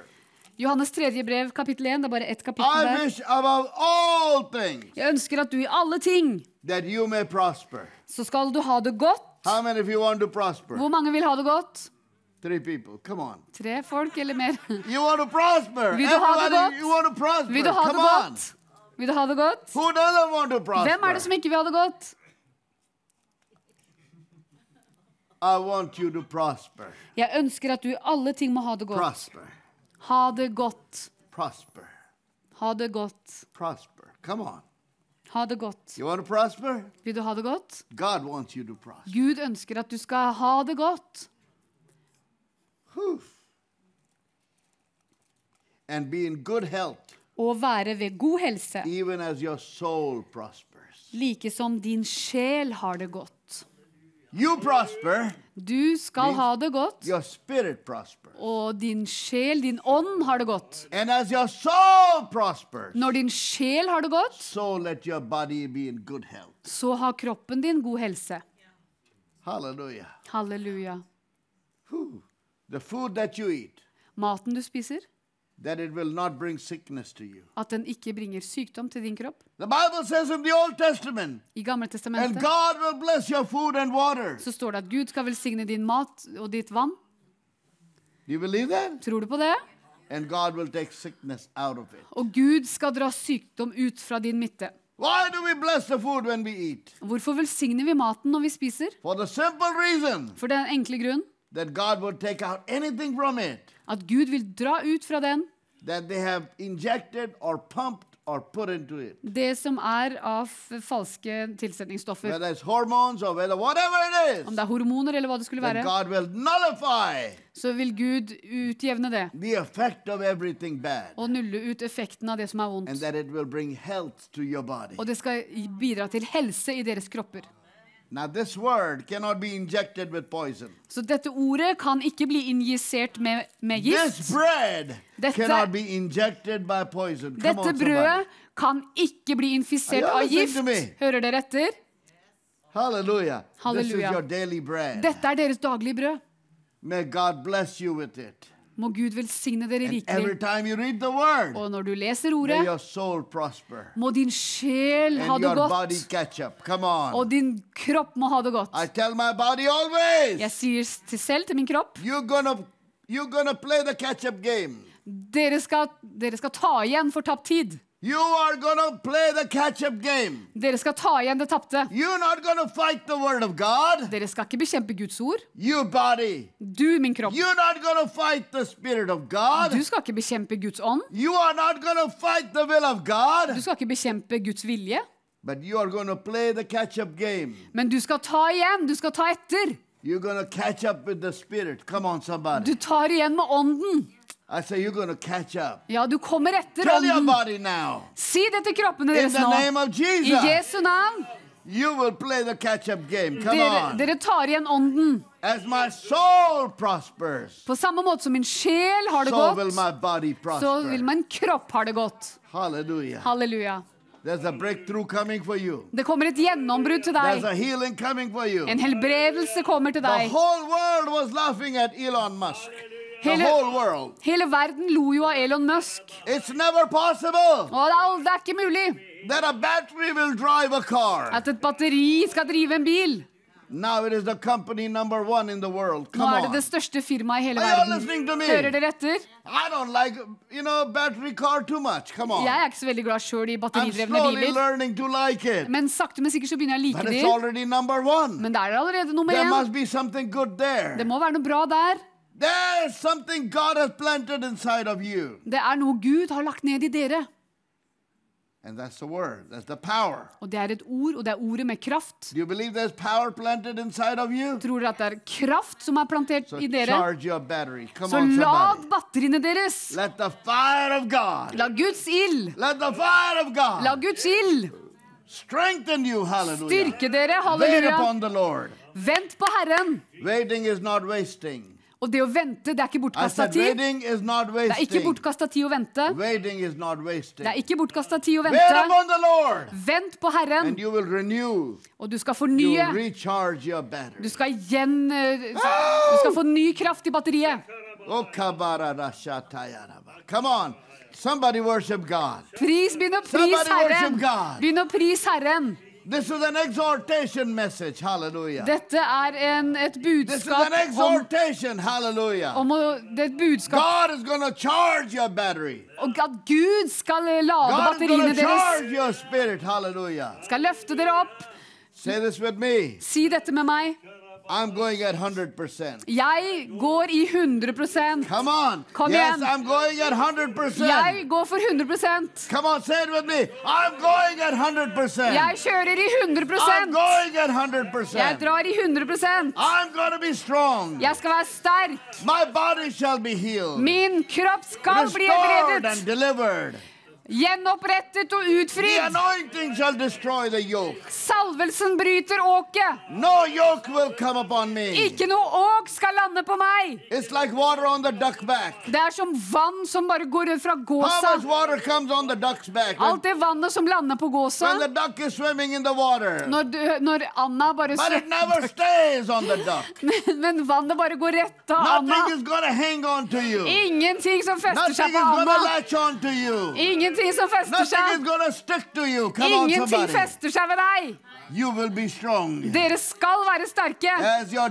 S8: Johannes tredje brev, kapittel 1. Det er bare ett kapittel der.
S7: wish above all things
S8: Jeg ønsker at du i alle ting
S7: that you may prosper.
S8: så skal du ha det godt.
S7: How many of you want to prosper?
S8: Hvor mange vil ha det godt?
S7: Three people. Come on.
S8: Tre folk eller mer?
S7: You want to prosper.
S8: Vil du ha det godt? Vil du ha det godt? Hvem er det som ikke vil ha det godt?
S7: I want you to prosper.
S8: Jeg ønsker at du i alle ting må ha det godt.
S7: Prosper.
S8: Ha det godt.
S7: Prosper.
S8: Ha det godt.
S7: Prosper. Come on.
S8: Ha det godt.
S7: You want to prosper?
S8: Vil du ha det godt?
S7: God wants you to prosper.
S8: Gud ønsker at du skal ha det godt.
S7: Whew. And be in good health,
S8: Og være ved god helse,
S7: even as your soul prospers.
S8: like som din sjel har det godt.
S7: You prosper,
S8: Du skal ha det godt,
S7: your spirit prospers.
S8: og din sjel, din ånd, har det godt.
S7: And as your soul prospers,
S8: Når din sjel har det godt,
S7: so let your body be in good health.
S8: så har kroppen din god helse. Halleluja.
S7: Halleluja. The food that you eat,
S8: Maten du spiser,
S7: that it will not bring sickness to you.
S8: at den ikke bringer sykdom til din kropp.
S7: The Bible says in the Old Testament,
S8: I Gamle
S7: and
S8: testamentet
S7: God will bless your food and water.
S8: så står det at Gud skal velsigne din mat og ditt vann.
S7: Do you believe that?
S8: Tror du på det?
S7: And God will take sickness out of it.
S8: Og Gud skal dra sykdom ut fra din midte.
S7: Why do we bless the food when we eat?
S8: Hvorfor velsigner vi maten når vi spiser?
S7: For the simple reason
S8: For den enkle grunn
S7: that God will take out anything from it
S8: at Gud vil dra ut fra den
S7: or or.
S8: Det som er av falske tilsetningsstoffer,
S7: Whether
S8: om det er hormoner eller hva det skulle være, så vil Gud utjevne det og nulle ut effekten av det som er vondt. Og det skal bidra til helse i deres kropper. Så dette ordet kan ikke bli injisert med, med
S7: This
S8: gift.
S7: bread
S8: Dette-
S7: cannot be injected by poison. Come
S8: Dette brødet kan ikke bli infisert av gift. Hører dere etter?
S7: Halleluja. This is
S8: Halleluja.
S7: your daily bread.
S8: Dette er deres daglige brød.
S7: May God bless you with it.
S8: Må Gud velsigne dere rikelig. Og når du leser ordet, må din sjel ha det godt. Og din kropp må ha det godt. Jeg sier til selv til min kropp dere skal, dere skal ta igjen for tapt tid.
S7: You are gonna play the catch-up game.
S8: Dere skal ta igjen det tapte.
S7: You're not gonna fight the word of God.
S8: Dere skal ikke bekjempe Guds ord.
S7: You body.
S8: Du, min kropp.
S7: You're not gonna fight the spirit of God.
S8: Du skal ikke bekjempe Guds ånd.
S7: You are not gonna fight the will of
S8: Du skal ikke bekjempe Guds vilje.
S7: But you are gonna play the catch-up game.
S8: Men du skal ta igjen. Du skal ta etter.
S7: You're gonna catch up with the spirit. Come on, somebody.
S8: Du tar igjen med ånden.
S7: Up.
S8: Ja, du kommer etter ånden. Si det til kroppene deres nå. I Jesu navn. Dere, dere tar igjen ånden. På samme måte som min sjel har det godt, så vil min kropp ha det godt.
S7: Halleluja.
S8: Halleluja.
S7: There's a breakthrough coming for you.
S8: Det kommer et gjennombrudd til
S7: There's
S8: deg.
S7: a healing coming for you.
S8: En helbredelse kommer til deg. Hele-
S7: whole world.
S8: Hele verden lo jo av Elon Musk.
S7: It's never possible
S8: Og det er, det er ikke mulig
S7: that a battery will drive a car.
S8: at et batteri skal drive en bil.
S7: Now it is the company number one in the world.
S8: Nå er det det største firmaet i hele
S7: Are
S8: verden.
S7: listening to me?
S8: Hører dere etter?
S7: I don't like, you know, battery car too much. Come on.
S8: Jeg er ikke så veldig glad sjøl i batteridrevne biler.
S7: learning to like it.
S8: Men sakte, men sikkert så begynner jeg å like
S7: it's
S8: de.
S7: already number one.
S8: Men det er allerede nummer
S7: There must be something good there.
S8: Det må være noe bra der.
S7: There's something God has planted inside of you.
S8: Det er noe Gud har lagt ned i dere.
S7: And that's the word. That's the power.
S8: Og det er et ord, og det er ordet med kraft.
S7: Do you believe there's power planted inside of you?
S8: Tror dere at det er kraft som er plantert
S7: So
S8: i dere?
S7: charge your battery. Come
S8: Så
S7: on, somebody.
S8: batteriene deres.
S7: Let the fire of God,
S8: La Guds ild,
S7: let the fire of
S8: la Guds ild
S7: strengthen you. Hallelujah.
S8: styrke dere.
S7: Wait
S8: Halleluja.
S7: upon the Lord.
S8: Vent på Herren.
S7: Waiting is not wasting.
S8: Og det å vente, det er ikke bortkasta tid. Det er ikke bortkasta tid å vente. Det er ikke bortkasta tid å vente. Vent på Herren, og du skal fornye. Du skal igjen eh, Du skal få ny kraft i batteriet.
S7: Oh. Come on. Somebody worship God.
S8: Pris, Begynn å prise Herren. Begynn å prise Herren.
S7: This is an exhortation message. Hallelujah.
S8: Dette er en, et budskap
S7: an
S8: om.
S7: Hallelujah.
S8: om å, Det er et budskap
S7: God is going charge your battery.
S8: om at Gud skal lade
S7: God is
S8: batteriene deres.
S7: your spirit. Hallelujah.
S8: Skal løfte dere opp.
S7: Say this with me.
S8: Si dette med meg.
S7: I'm going at 100%.
S8: Jeg går i 100
S7: Come on.
S8: Kom
S7: yes,
S8: igjen.
S7: I'm going at 100%.
S8: Jeg går for 100
S7: Come on, say it with me. I'm going at 100%.
S8: Jeg kjører i
S7: I'm
S8: 100
S7: going at 100%.
S8: Jeg drar i 100
S7: I'm gonna be strong.
S8: Jeg skal være sterk.
S7: My body shall be healed,
S8: Min kropp skal bli
S7: and
S8: helbredet.
S7: delivered.
S8: Gjenopprettet og
S7: The
S8: utfridd.
S7: anointing shall destroy the yoke.
S8: Salvelsen bryter åket.
S7: No yoke will come upon me.
S8: Ikke noe åk skal lande på meg.
S7: It's like water on the duck back.
S8: Det er som vann som bare går fra
S7: How
S8: gåsa.
S7: much water comes on the duck's back? When,
S8: Alt det vannet som lander på gåsa.
S7: when the duck is swimming in the water.
S8: Når, du, når Anna bare
S7: But it
S8: svømmer
S7: never stays on the duck.
S8: men, men vannet bare går rett av Anna.
S7: Nothing is going hang on to you.
S8: Ingenting som fester
S7: Nothing
S8: seg på Anna.
S7: latch on to you.
S8: Ingenting som fester seg. Ingenting fester seg ved deg.
S7: You will be strong.
S8: Dere skal være sterke.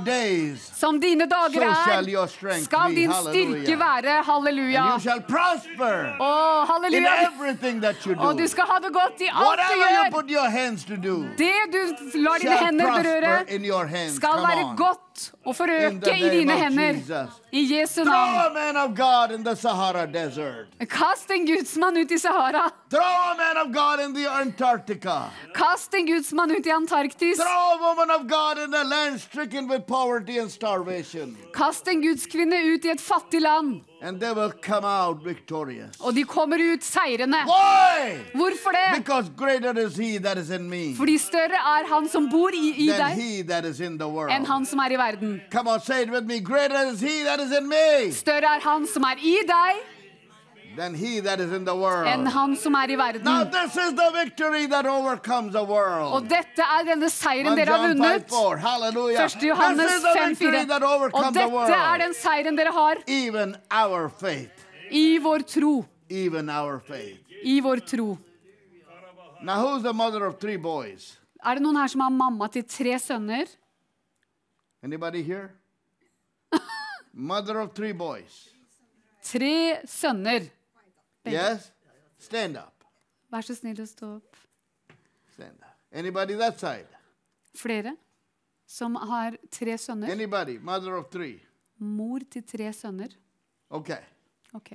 S7: Days,
S8: Som dine dager
S7: so
S8: er,
S7: your
S8: skal din styrke være. Halleluja.
S7: And you shall prosper
S8: Å,
S7: in
S8: halleluja.
S7: everything that you
S8: Og du skal ha det godt i alt
S7: Whatever du
S8: gjør.
S7: put your hands to do
S8: Det du lar dine hender berøre, skal
S7: Come
S8: være
S7: on.
S8: godt
S7: og
S8: forøke i dine hender.
S7: Jesus.
S8: I Jesu navn.
S7: a man of God in the Sahara Desert.
S8: Kast en gudsmann ut i Sahara.
S7: Throw a man of God in the Antarctica.
S8: Kast en gudsmann ut i Antarktis.
S7: Throw a woman of God in a land stricken with poverty and starvation.
S8: Kast en gudskvinne ut i et fattig land.
S7: And they will come out victorious.
S8: Og de kommer ut seirende.
S7: Why?
S8: Hvorfor det? Fordi større er han som bor i, i deg, enn han som er i verden.
S7: On, me
S8: Større er han som er i deg,
S7: than he that is in the
S8: enn
S7: world.
S8: han som er i
S7: Now,
S8: verden.
S7: this is the victory that overcomes the
S8: Og dette er denne seieren dere har
S7: vunnet. 5
S8: vunnet.
S7: 4. Hallelujah.
S8: 1. Johannes
S7: This is the
S8: 5,
S7: victory
S8: 4.
S7: that
S8: Og
S7: overcomes the
S8: dette er den seieren dere har
S7: Even our faith.
S8: i vår tro.
S7: Even our faith.
S8: I vår tro.
S7: Now, who's the mother of three boys?
S8: Er det noen her som har mamma til tre sønner?
S7: Anybody here? mother of three boys.
S8: Tre sønner.
S7: Yes? Stand up.
S8: Vær så snill å stå opp.
S7: Stand up. Anybody that side?
S8: Flere som har tre sønner.
S7: Anybody? Mother of three.
S8: Mor til tre sønner.
S7: Okay.
S8: Ok.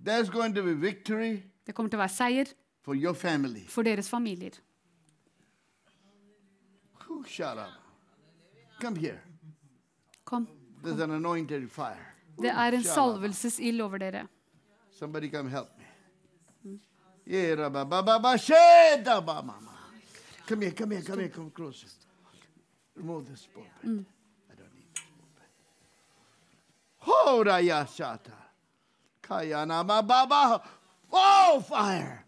S7: There's going to be victory
S8: Det kommer til å være seier
S7: for your family.
S8: for deres familier.
S7: Whew, shut up. Come here.
S8: Kom.
S7: There's an anointed fire.
S8: Det er en
S7: Shut up.
S8: salvelsesild over dere.
S7: Somebody come help me. Come here, come here, come here, come closer. Remove this pulpit. Mm. I don't need this pulpit. Hoda ya shata. Kayana ma baba. Oh, fire.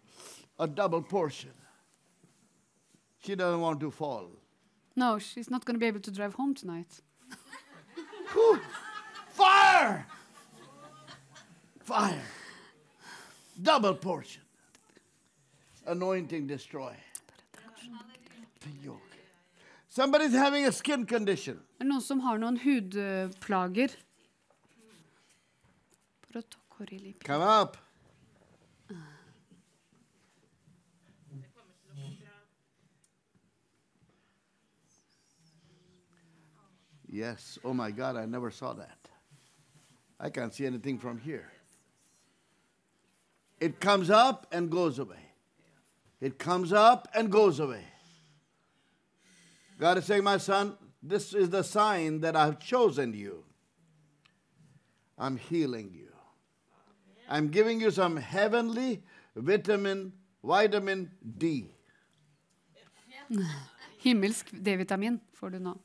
S7: A double portion. She doesn't want to fall.
S8: No, she's not going to be able to drive home tonight.
S7: Fire! Fire. Double portion. Anointing destroy. Yoke. Somebody's having a skin condition.
S8: Er det noen som har noen hudplager?
S7: Come up. Yes. Oh my God, I never saw that. I can't see anything from here. It comes up and goes away. It comes up and goes away. God is saying, My son, this is the sign that I've chosen you. I'm healing you. I'm giving you some heavenly vitamin, vitamin D.
S8: Himmelsk D-vitamin får du nå.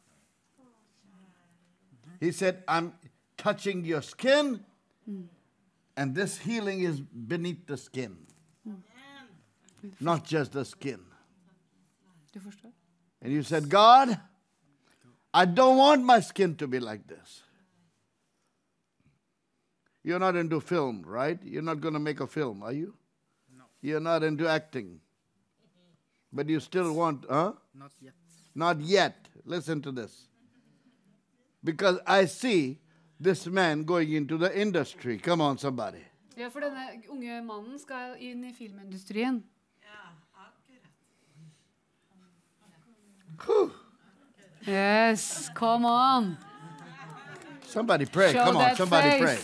S7: He said, I'm touching your skin, mm. And this healing is beneath the skin, not just the skin.
S8: Du forstår?
S7: And you said, God, I don't want my skin to be like this. You're not into film, right? You're not going to make a film, are you? No. You're not into acting. But you still want, huh?
S6: Not yet.
S7: Not yet. Listen to this. Because I see this man going into the industry. Come on, somebody.
S8: Ja, for denne unge mannen skal inn i filmindustrien. Yes, come on.
S7: Somebody pray.
S8: Show
S7: Come on,
S8: somebody
S7: somebody pray.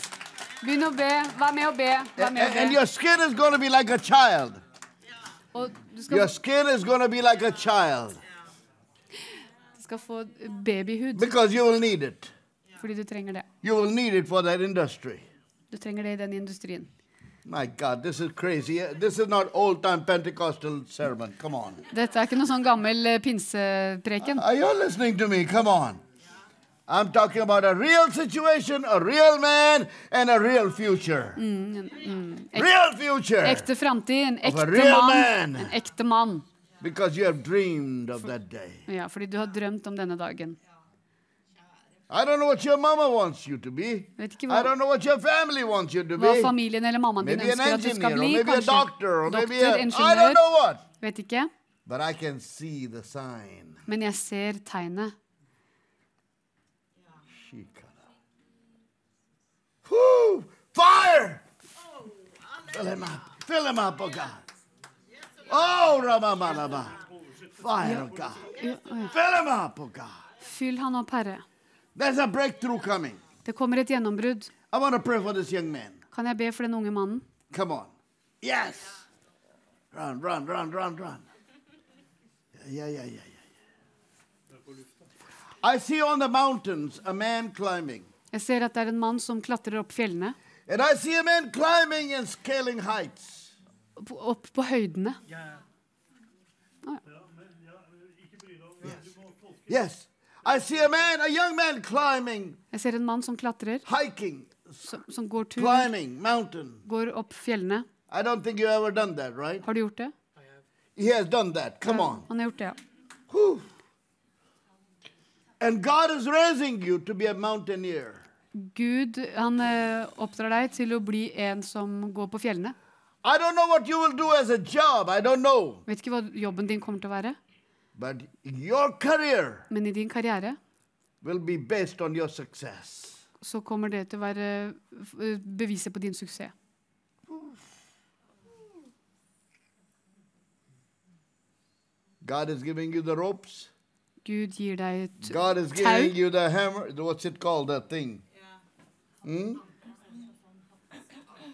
S8: Begynn å be. Vær med å be. Vær
S7: And,
S8: med å
S7: and your skin is going to be like a child. Your skin is going to be like a child
S8: du skal få babyhud
S7: because you will need it.
S8: Fordi du trenger det.
S7: You will need it for that industry.
S8: Du trenger det i den industrien.
S7: My God, this is crazy. This is not old time Pentecostal sermon. Come on.
S8: Dette er ikke noe sånn gammel eh, pinsepreken.
S7: Are you listening to me? Come on. I'm talking about a real situation, a real man, and a real future. Real future.
S8: Ekte framtid, en ekte mann.
S7: man.
S8: En ekte mann.
S7: Because you have dreamed of that day.
S8: Ja, fordi du har drømt om denne dagen.
S7: I don't know what your mama wants you to be.
S8: Vet ikke
S7: I
S8: hva,
S7: don't know what your family wants you to
S8: hva
S7: be.
S8: familien eller mammaen din
S7: Maybe
S8: ønsker at du skal bli.
S7: maybe a
S8: Kanskje
S7: doctor, or maybe
S8: doktor,
S7: ingeniør. I don't know what.
S8: Vet ikke.
S7: But I can see the sign.
S8: Men jeg ser tegnet.
S7: Whoo! Fire! Fill him up. Fill him up, oh God. Oh, Ramamanaba. Fire, oh God. Fill him up, oh God.
S8: Fyll han opp, Herre. Det kommer et gjennombrudd. Kan jeg be for den unge mannen?
S7: Come on. Yes. Run, run, run, run, run. Yeah, yeah, yeah. I see on the mountains a man climbing.
S8: Jeg ser at det er en mann som klatrer opp fjellene.
S7: And I see a man climbing and scaling heights.
S8: Opp, opp på høydene.
S7: Yeah. Ah, ja. yes. man, a young man climbing,
S8: Jeg ser en mann som klatrer,
S7: hiking,
S8: som, som går tur,
S7: climbing mountain.
S8: går opp fjellene.
S7: I don't think you ever done that, right?
S8: Har du gjort det?
S7: He has done that. Come on.
S8: Han har gjort det, ja.
S7: Whew. And God is raising you to be a mountaineer.
S8: Gud han eh, oppdrar deg til å bli en som går på fjellene.
S7: I don't know what you will do as a job. I don't know.
S8: Vet ikke hva jobben din kommer til å være, men i din karriere
S7: will be based on your success.
S8: så kommer det til å være eh, beviset på din suksess.
S7: God is giving you the ropes.
S8: Gud gir deg et
S7: God is
S8: tau.
S7: giving you the hammer. What's it called? That thing. Hmm?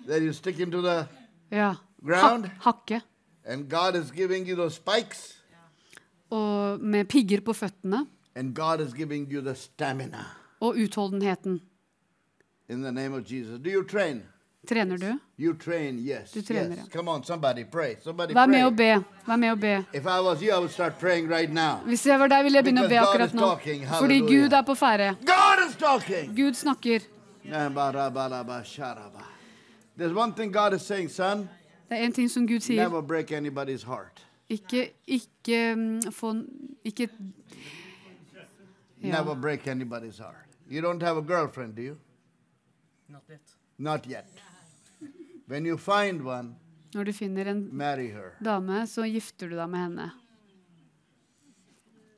S7: That you stick into the
S8: Ja.
S7: ground.
S8: Ha hakke.
S7: And God is giving you those spikes.
S8: Og med pigger på føttene. Og utholdenheten. Trener du?
S7: Train, yes.
S8: Du trener,
S7: yes.
S8: ja.
S7: On, somebody pray. Somebody
S8: Vær med
S7: pray.
S8: og be. Vær med og be.
S7: You, right.
S8: Hvis jeg var deg, ville jeg begynne å be akkurat nå.
S7: talking.
S8: Fordi Gud er på ferde. Gud snakker. Det er en ting som Gud sier. Ikke, ikke mm, få Ikke ja.
S7: Never break anybody's heart. You don't have a girlfriend, do you?
S10: Not yet.
S7: Not yet. When you find one,
S8: Når du finner en
S7: marry her.
S8: dame, så gifter du deg med henne.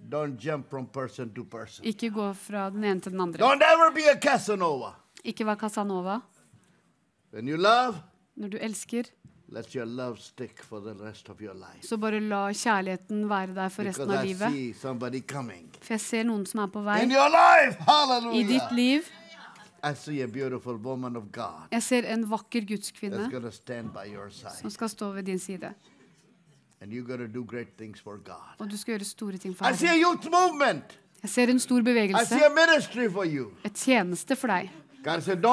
S7: Don't jump from person to person.
S8: Ikke gå fra den ene til den andre.
S7: Don't ever be a Casanova.
S8: Ikke vær Casanova.
S7: When you love,
S8: Når du elsker,
S7: let your love stick for the rest of your life.
S8: så bare la kjærligheten være der for resten av livet. For jeg ser noen som er på vei
S7: In your life,
S8: i ditt liv.
S7: I see a beautiful woman of God
S8: Jeg ser en vakker gudskvinne
S7: going to stand by your side.
S8: som skal stå ved din side.
S7: And you're going do great things for God.
S8: Og du skal gjøre store ting for
S7: I
S8: Herren. Jeg ser en stor bevegelse.
S7: see a ministry for you.
S8: Et tjeneste for deg.
S7: Said,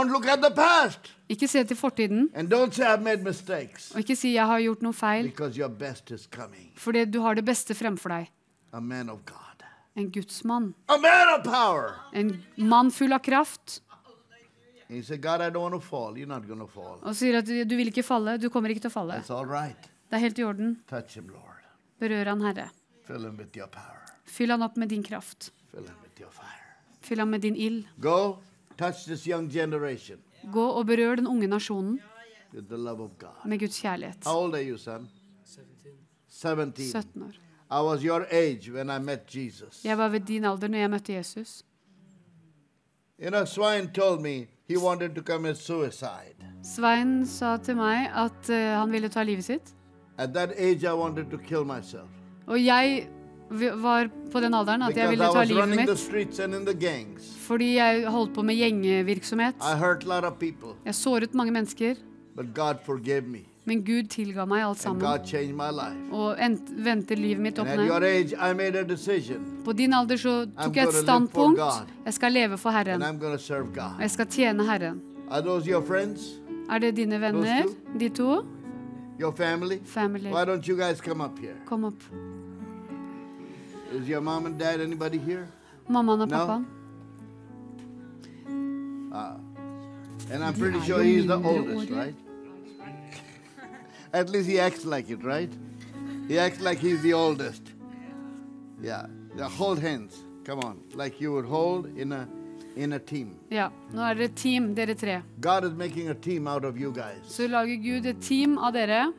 S8: Ikke se til fortiden, og ikke si 'jeg har gjort noe feil', fordi du har det beste fremfor deg. En gudsmann.
S7: a man of power.
S8: En mann full av kraft.
S7: Said.
S8: Og sier at du vil ikke falle. Du kommer ikke til å falle.
S7: Right.
S8: Det er helt i orden.
S7: Him,
S8: Berør han, Herre. Fyll han opp med din kraft. Fyll han med din ild.
S7: Go touch this young generation
S8: Gå og berør den unge nasjonen med Guds kjærlighet.
S7: How old are you, son? 17.
S8: 17 år.
S7: I was your age when I met Jesus.
S8: Jeg var ved din alder når jeg møtte Jesus.
S7: You know, Swine told me he wanted to commit suicide.
S8: Svein sa til meg at uh, han ville ta livet sitt.
S7: At that age, I wanted to kill myself.
S8: Og jeg var på den alderen at jeg ville ta livet mitt fordi jeg holdt på med gjengevirksomhet. Jeg såret mange mennesker, men Gud tilga meg alt sammen. Og vendte livet mitt opp ned. På din alder så tok jeg et standpunkt. Jeg skal leve for Herren. Og jeg skal tjene Herren. Er det dine venner, de to?
S7: Family?
S8: Kom Why
S7: Is your mom and dad anybody here?
S8: Mammaen og
S7: No.
S8: pappaen.
S7: And I'm pretty sure he's the oldest, right? At least he acts like it, right? He acts like he's the oldest. Yeah. yeah. Hold hands. Come on. Like you would hold in a in a team.
S8: Ja, nå er dere team, dere tre.
S7: God is making a team out of you guys.
S8: Så lager Gud et team av dere.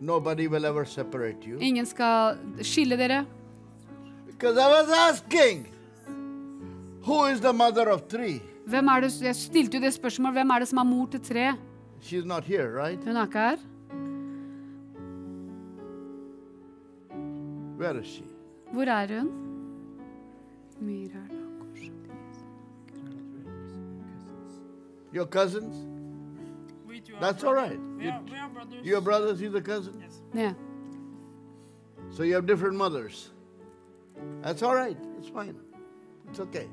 S7: Nobody will ever separate you.
S8: Ingen skal skille dere.
S7: Because I was asking, who is the mother of three?
S8: Hvem er det, jeg stilte jo det spørsmålet, hvem er det som er mor til tre?
S7: She's not here, right?
S8: Hun er ikke her.
S7: Where is she?
S8: Hvor er hun?
S7: Your cousins? That's all right. You, your brothers, he's a cousin?
S8: Ja.
S7: So you have different mothers. That's all right. It's fine. It's okay.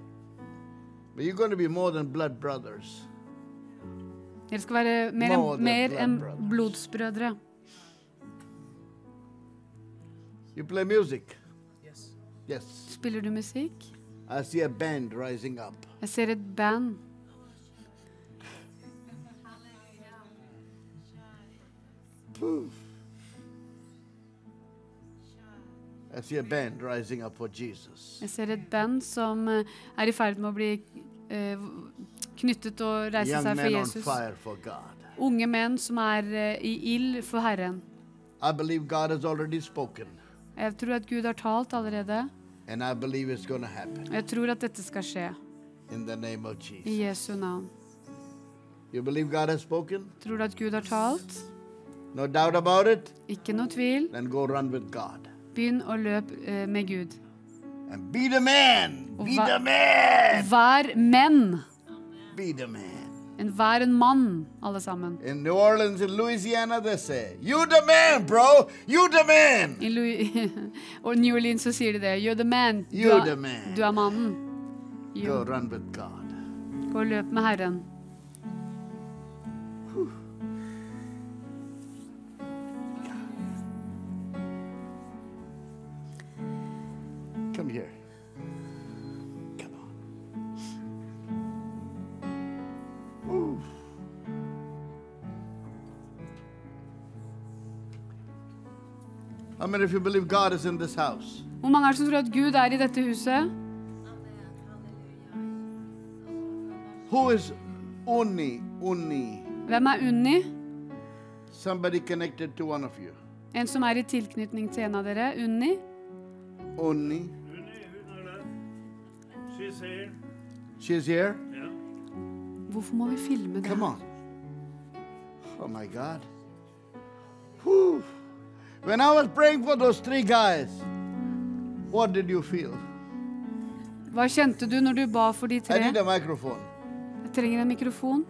S7: But you're going to be more than blood brothers.
S8: Dere skal være mer,
S7: More than
S8: mer
S7: blood
S8: enn blodsbrødre.
S7: You play music? Yes. Yes.
S8: Spiller du musikk?
S7: I see a band rising up.
S8: Jeg ser et band.
S7: I
S8: Jeg ser et band som eh, er i ferd med å bli uh, knyttet og reise
S7: Young
S8: seg for Jesus.
S7: for
S8: Unge menn som er uh, i ild for Herren. Jeg tror at Gud har talt allerede. Og jeg tror at dette skal skje i Jesu navn. Tror du at Gud har talt?
S7: No?
S8: Ikke noe tvil.
S7: Then go run with God.
S8: Begynn å løpe eh, med Gud.
S7: And be the man. Be the man.
S8: Vær menn.
S7: Be the man.
S8: En, vær en mann, alle sammen.
S7: In New Orleans, in Louisiana, they say, You the man, bro. You the man.
S8: I Louis New Orleans så sier de det. You're the man. Du er,
S7: the man.
S8: Du er mannen.
S7: Go run with God.
S8: gå og løp med Herren.
S7: How many of you believe God is in this house?
S8: Hvor mange er det som tror at Gud er i dette huset?
S7: Who is Uni? Uni.
S8: Hvem er Unni?
S7: Somebody connected to one of you.
S8: En som er i tilknytning til en av dere? Unni?
S7: Unni.
S1: She's here.
S7: She's here.
S1: Yeah.
S8: Hvorfor må vi filme det?
S7: Come on. Oh my God. Whew. When I was praying for those three guys, what did you feel?
S8: Hva kjente du når du ba for de
S7: I
S8: tre?
S7: need a microphone.
S8: Jeg trenger en mikrofon.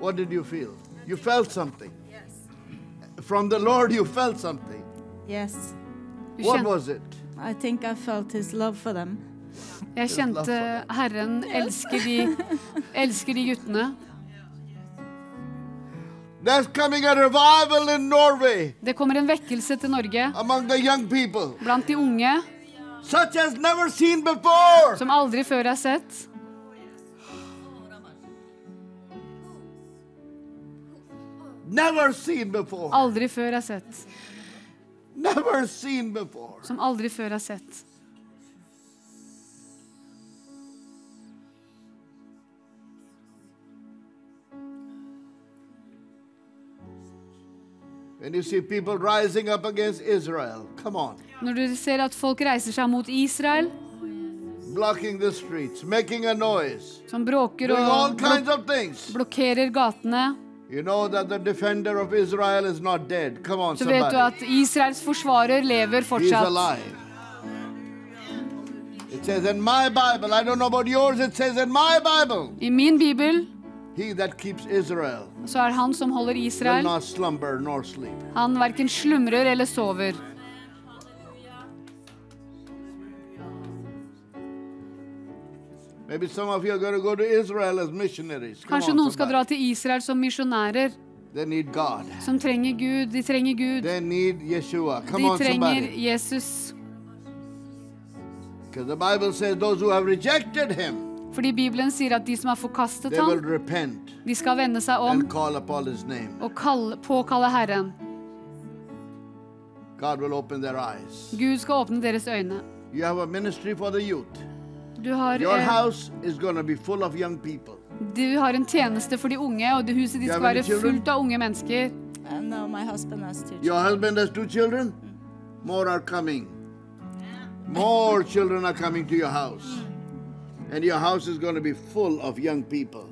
S7: What did you feel? You felt something. From the Lord, you felt something.
S10: Yes,
S8: Du
S7: What was it?
S10: I think I felt his love for them.
S8: jeg kjente Herren elsker de, elsker de guttene. Det kommer en vekkelse til Norge
S7: among the young people,
S8: blant de unge
S7: such as never seen before.
S8: som aldri før er sett.
S7: Never seen before.
S8: Aldri før er sett.
S7: Never seen before.
S8: Som aldri før er sett. Når du ser at folk reiser seg mot Israel,
S7: blocking the streets, making a noise,
S8: som bråker og
S7: kinds of things.
S8: blokkerer gatene,
S7: You know that the defender of Israel is not dead. Come on,
S8: så vet du at Israels forsvarer lever
S7: He's
S8: fortsatt.
S7: alive. It says in my Bible, I don't know about yours, it says in my Bible,
S8: I min bibel
S7: he that keeps Israel
S8: så er han som holder
S7: will
S8: Israel,
S7: not slumber nor sleep.
S8: han verken slumrer eller sover.
S7: Maybe some of you are going to go to Israel as missionaries. Come
S8: Kanskje
S7: on,
S8: noen skal
S7: somebody.
S8: dra til Israel som misjonærer,
S7: They need God.
S8: som trenger Gud. De trenger Gud.
S7: They need Yeshua. Come
S8: De
S7: on,
S8: trenger
S7: somebody.
S8: Jesus.
S7: Because the Bible says those who have rejected him,
S8: Fordi Bibelen sier at de som har forkastet ham, de skal vende seg om og kalle, påkalle Herren. Gud skal åpne deres øyne. Du har,
S7: en
S8: tjeneste
S7: for de going to be full of young people.
S8: du har en tjeneste for de unge, og det huset ditt skal være fullt av unge mennesker.
S10: Uh, no, my husband has two children.
S7: Your husband has two children? More are coming. More children are coming to your house. And your house is going to be full of young people.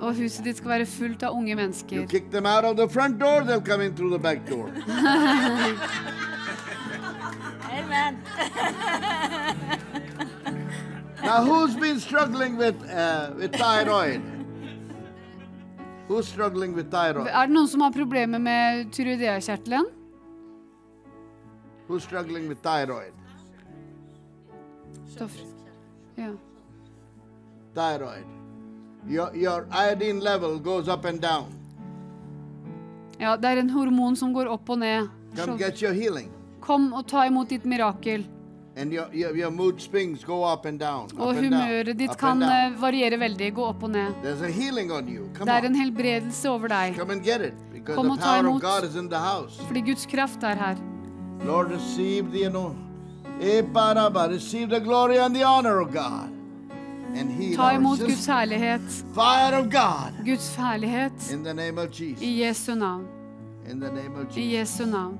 S8: Og huset ditt skal være fullt av unge
S7: You
S8: mennesker.
S7: kick them out of the front door, they'll come in through the back door.
S10: Amen.
S7: Now, who's been struggling with, uh, with thyroid? Who's struggling with thyroid?
S8: Er det noen som har problemer med tyroideakjertelen?
S7: Who's struggling with thyroid?
S8: Stoff. Ja.
S7: Thyroid. Your, your iodine level goes up and down.
S8: ja, det er en hormon som går opp og ned.
S7: Come get your healing.
S8: Kom og ta imot ditt mirakel.
S7: And your, your, your mood swings go up and down.
S8: Og
S7: up down,
S8: humøret ditt kan eh, variere veldig, gå opp og ned.
S7: There's a healing on you. Come
S8: Det er en helbredelse over deg,
S7: Come and get it. Because
S8: Kom og ta imot. Fordi Guds kraft er her.
S7: Lord, receive the you know, Receive the glory and the honor of God.
S8: Ta imot Guds herlighet.
S7: Fire of God.
S8: Guds herlighet
S7: In the name of Jesus.
S8: i Jesu navn.
S7: In the name of
S8: I
S7: Jesus.
S8: Jesu navn.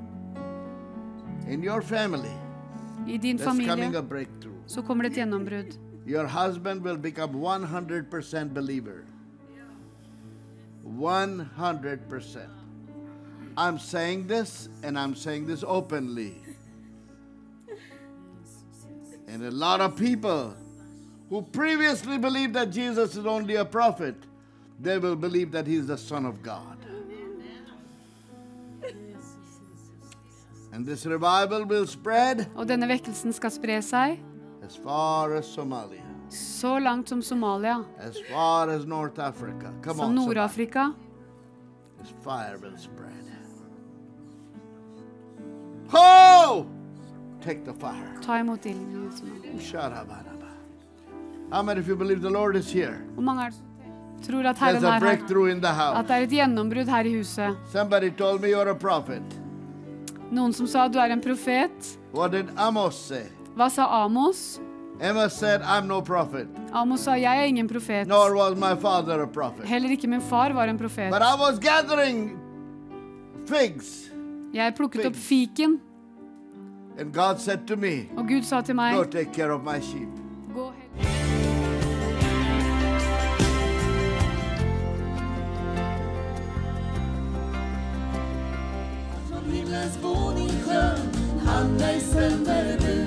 S7: In your family,
S8: I din
S7: coming a
S8: familie
S7: breakthrough.
S8: så kommer det et gjennombrudd.
S7: Your husband will become 100% believer. 100%. I'm saying this, and I'm saying this openly. And a lot of people who previously believed that Jesus is only a prophet, they will believe that he is the Son of God. And this revival will spread
S8: Og denne vekkelsen skal spre seg
S7: as far as Somalia,
S8: så langt som Somalia,
S7: as far as North Africa. Come
S8: som
S7: on, somebody.
S8: Nord-Afrika.
S7: This fire will spread. Ho! Take the fire.
S8: Ta imot ilden. i Jesu navn.
S7: Sharabaraba. How many of you believe the Lord is here?
S8: Hvor mange er det som tror at
S7: There's
S8: Herren
S7: a
S8: er her?
S7: breakthrough in the
S8: At
S7: house.
S8: det er et gjennombrudd her i huset.
S7: Somebody told me you're a prophet.
S8: Noen som sa du er en profet.
S7: What did Amos say?
S8: Hva sa Amos?
S7: Amos said, I'm no prophet,
S8: Amos sa jeg er ingen profet.
S7: nor was my father a prophet.
S8: Heller ikke min far var en profet.
S7: But I was gathering figs,
S8: Jeg plukket opp fiken,
S7: and God said to me,
S8: og Gud sa til meg
S7: Go take care of my sheep.
S2: bez bunich hand, Hand,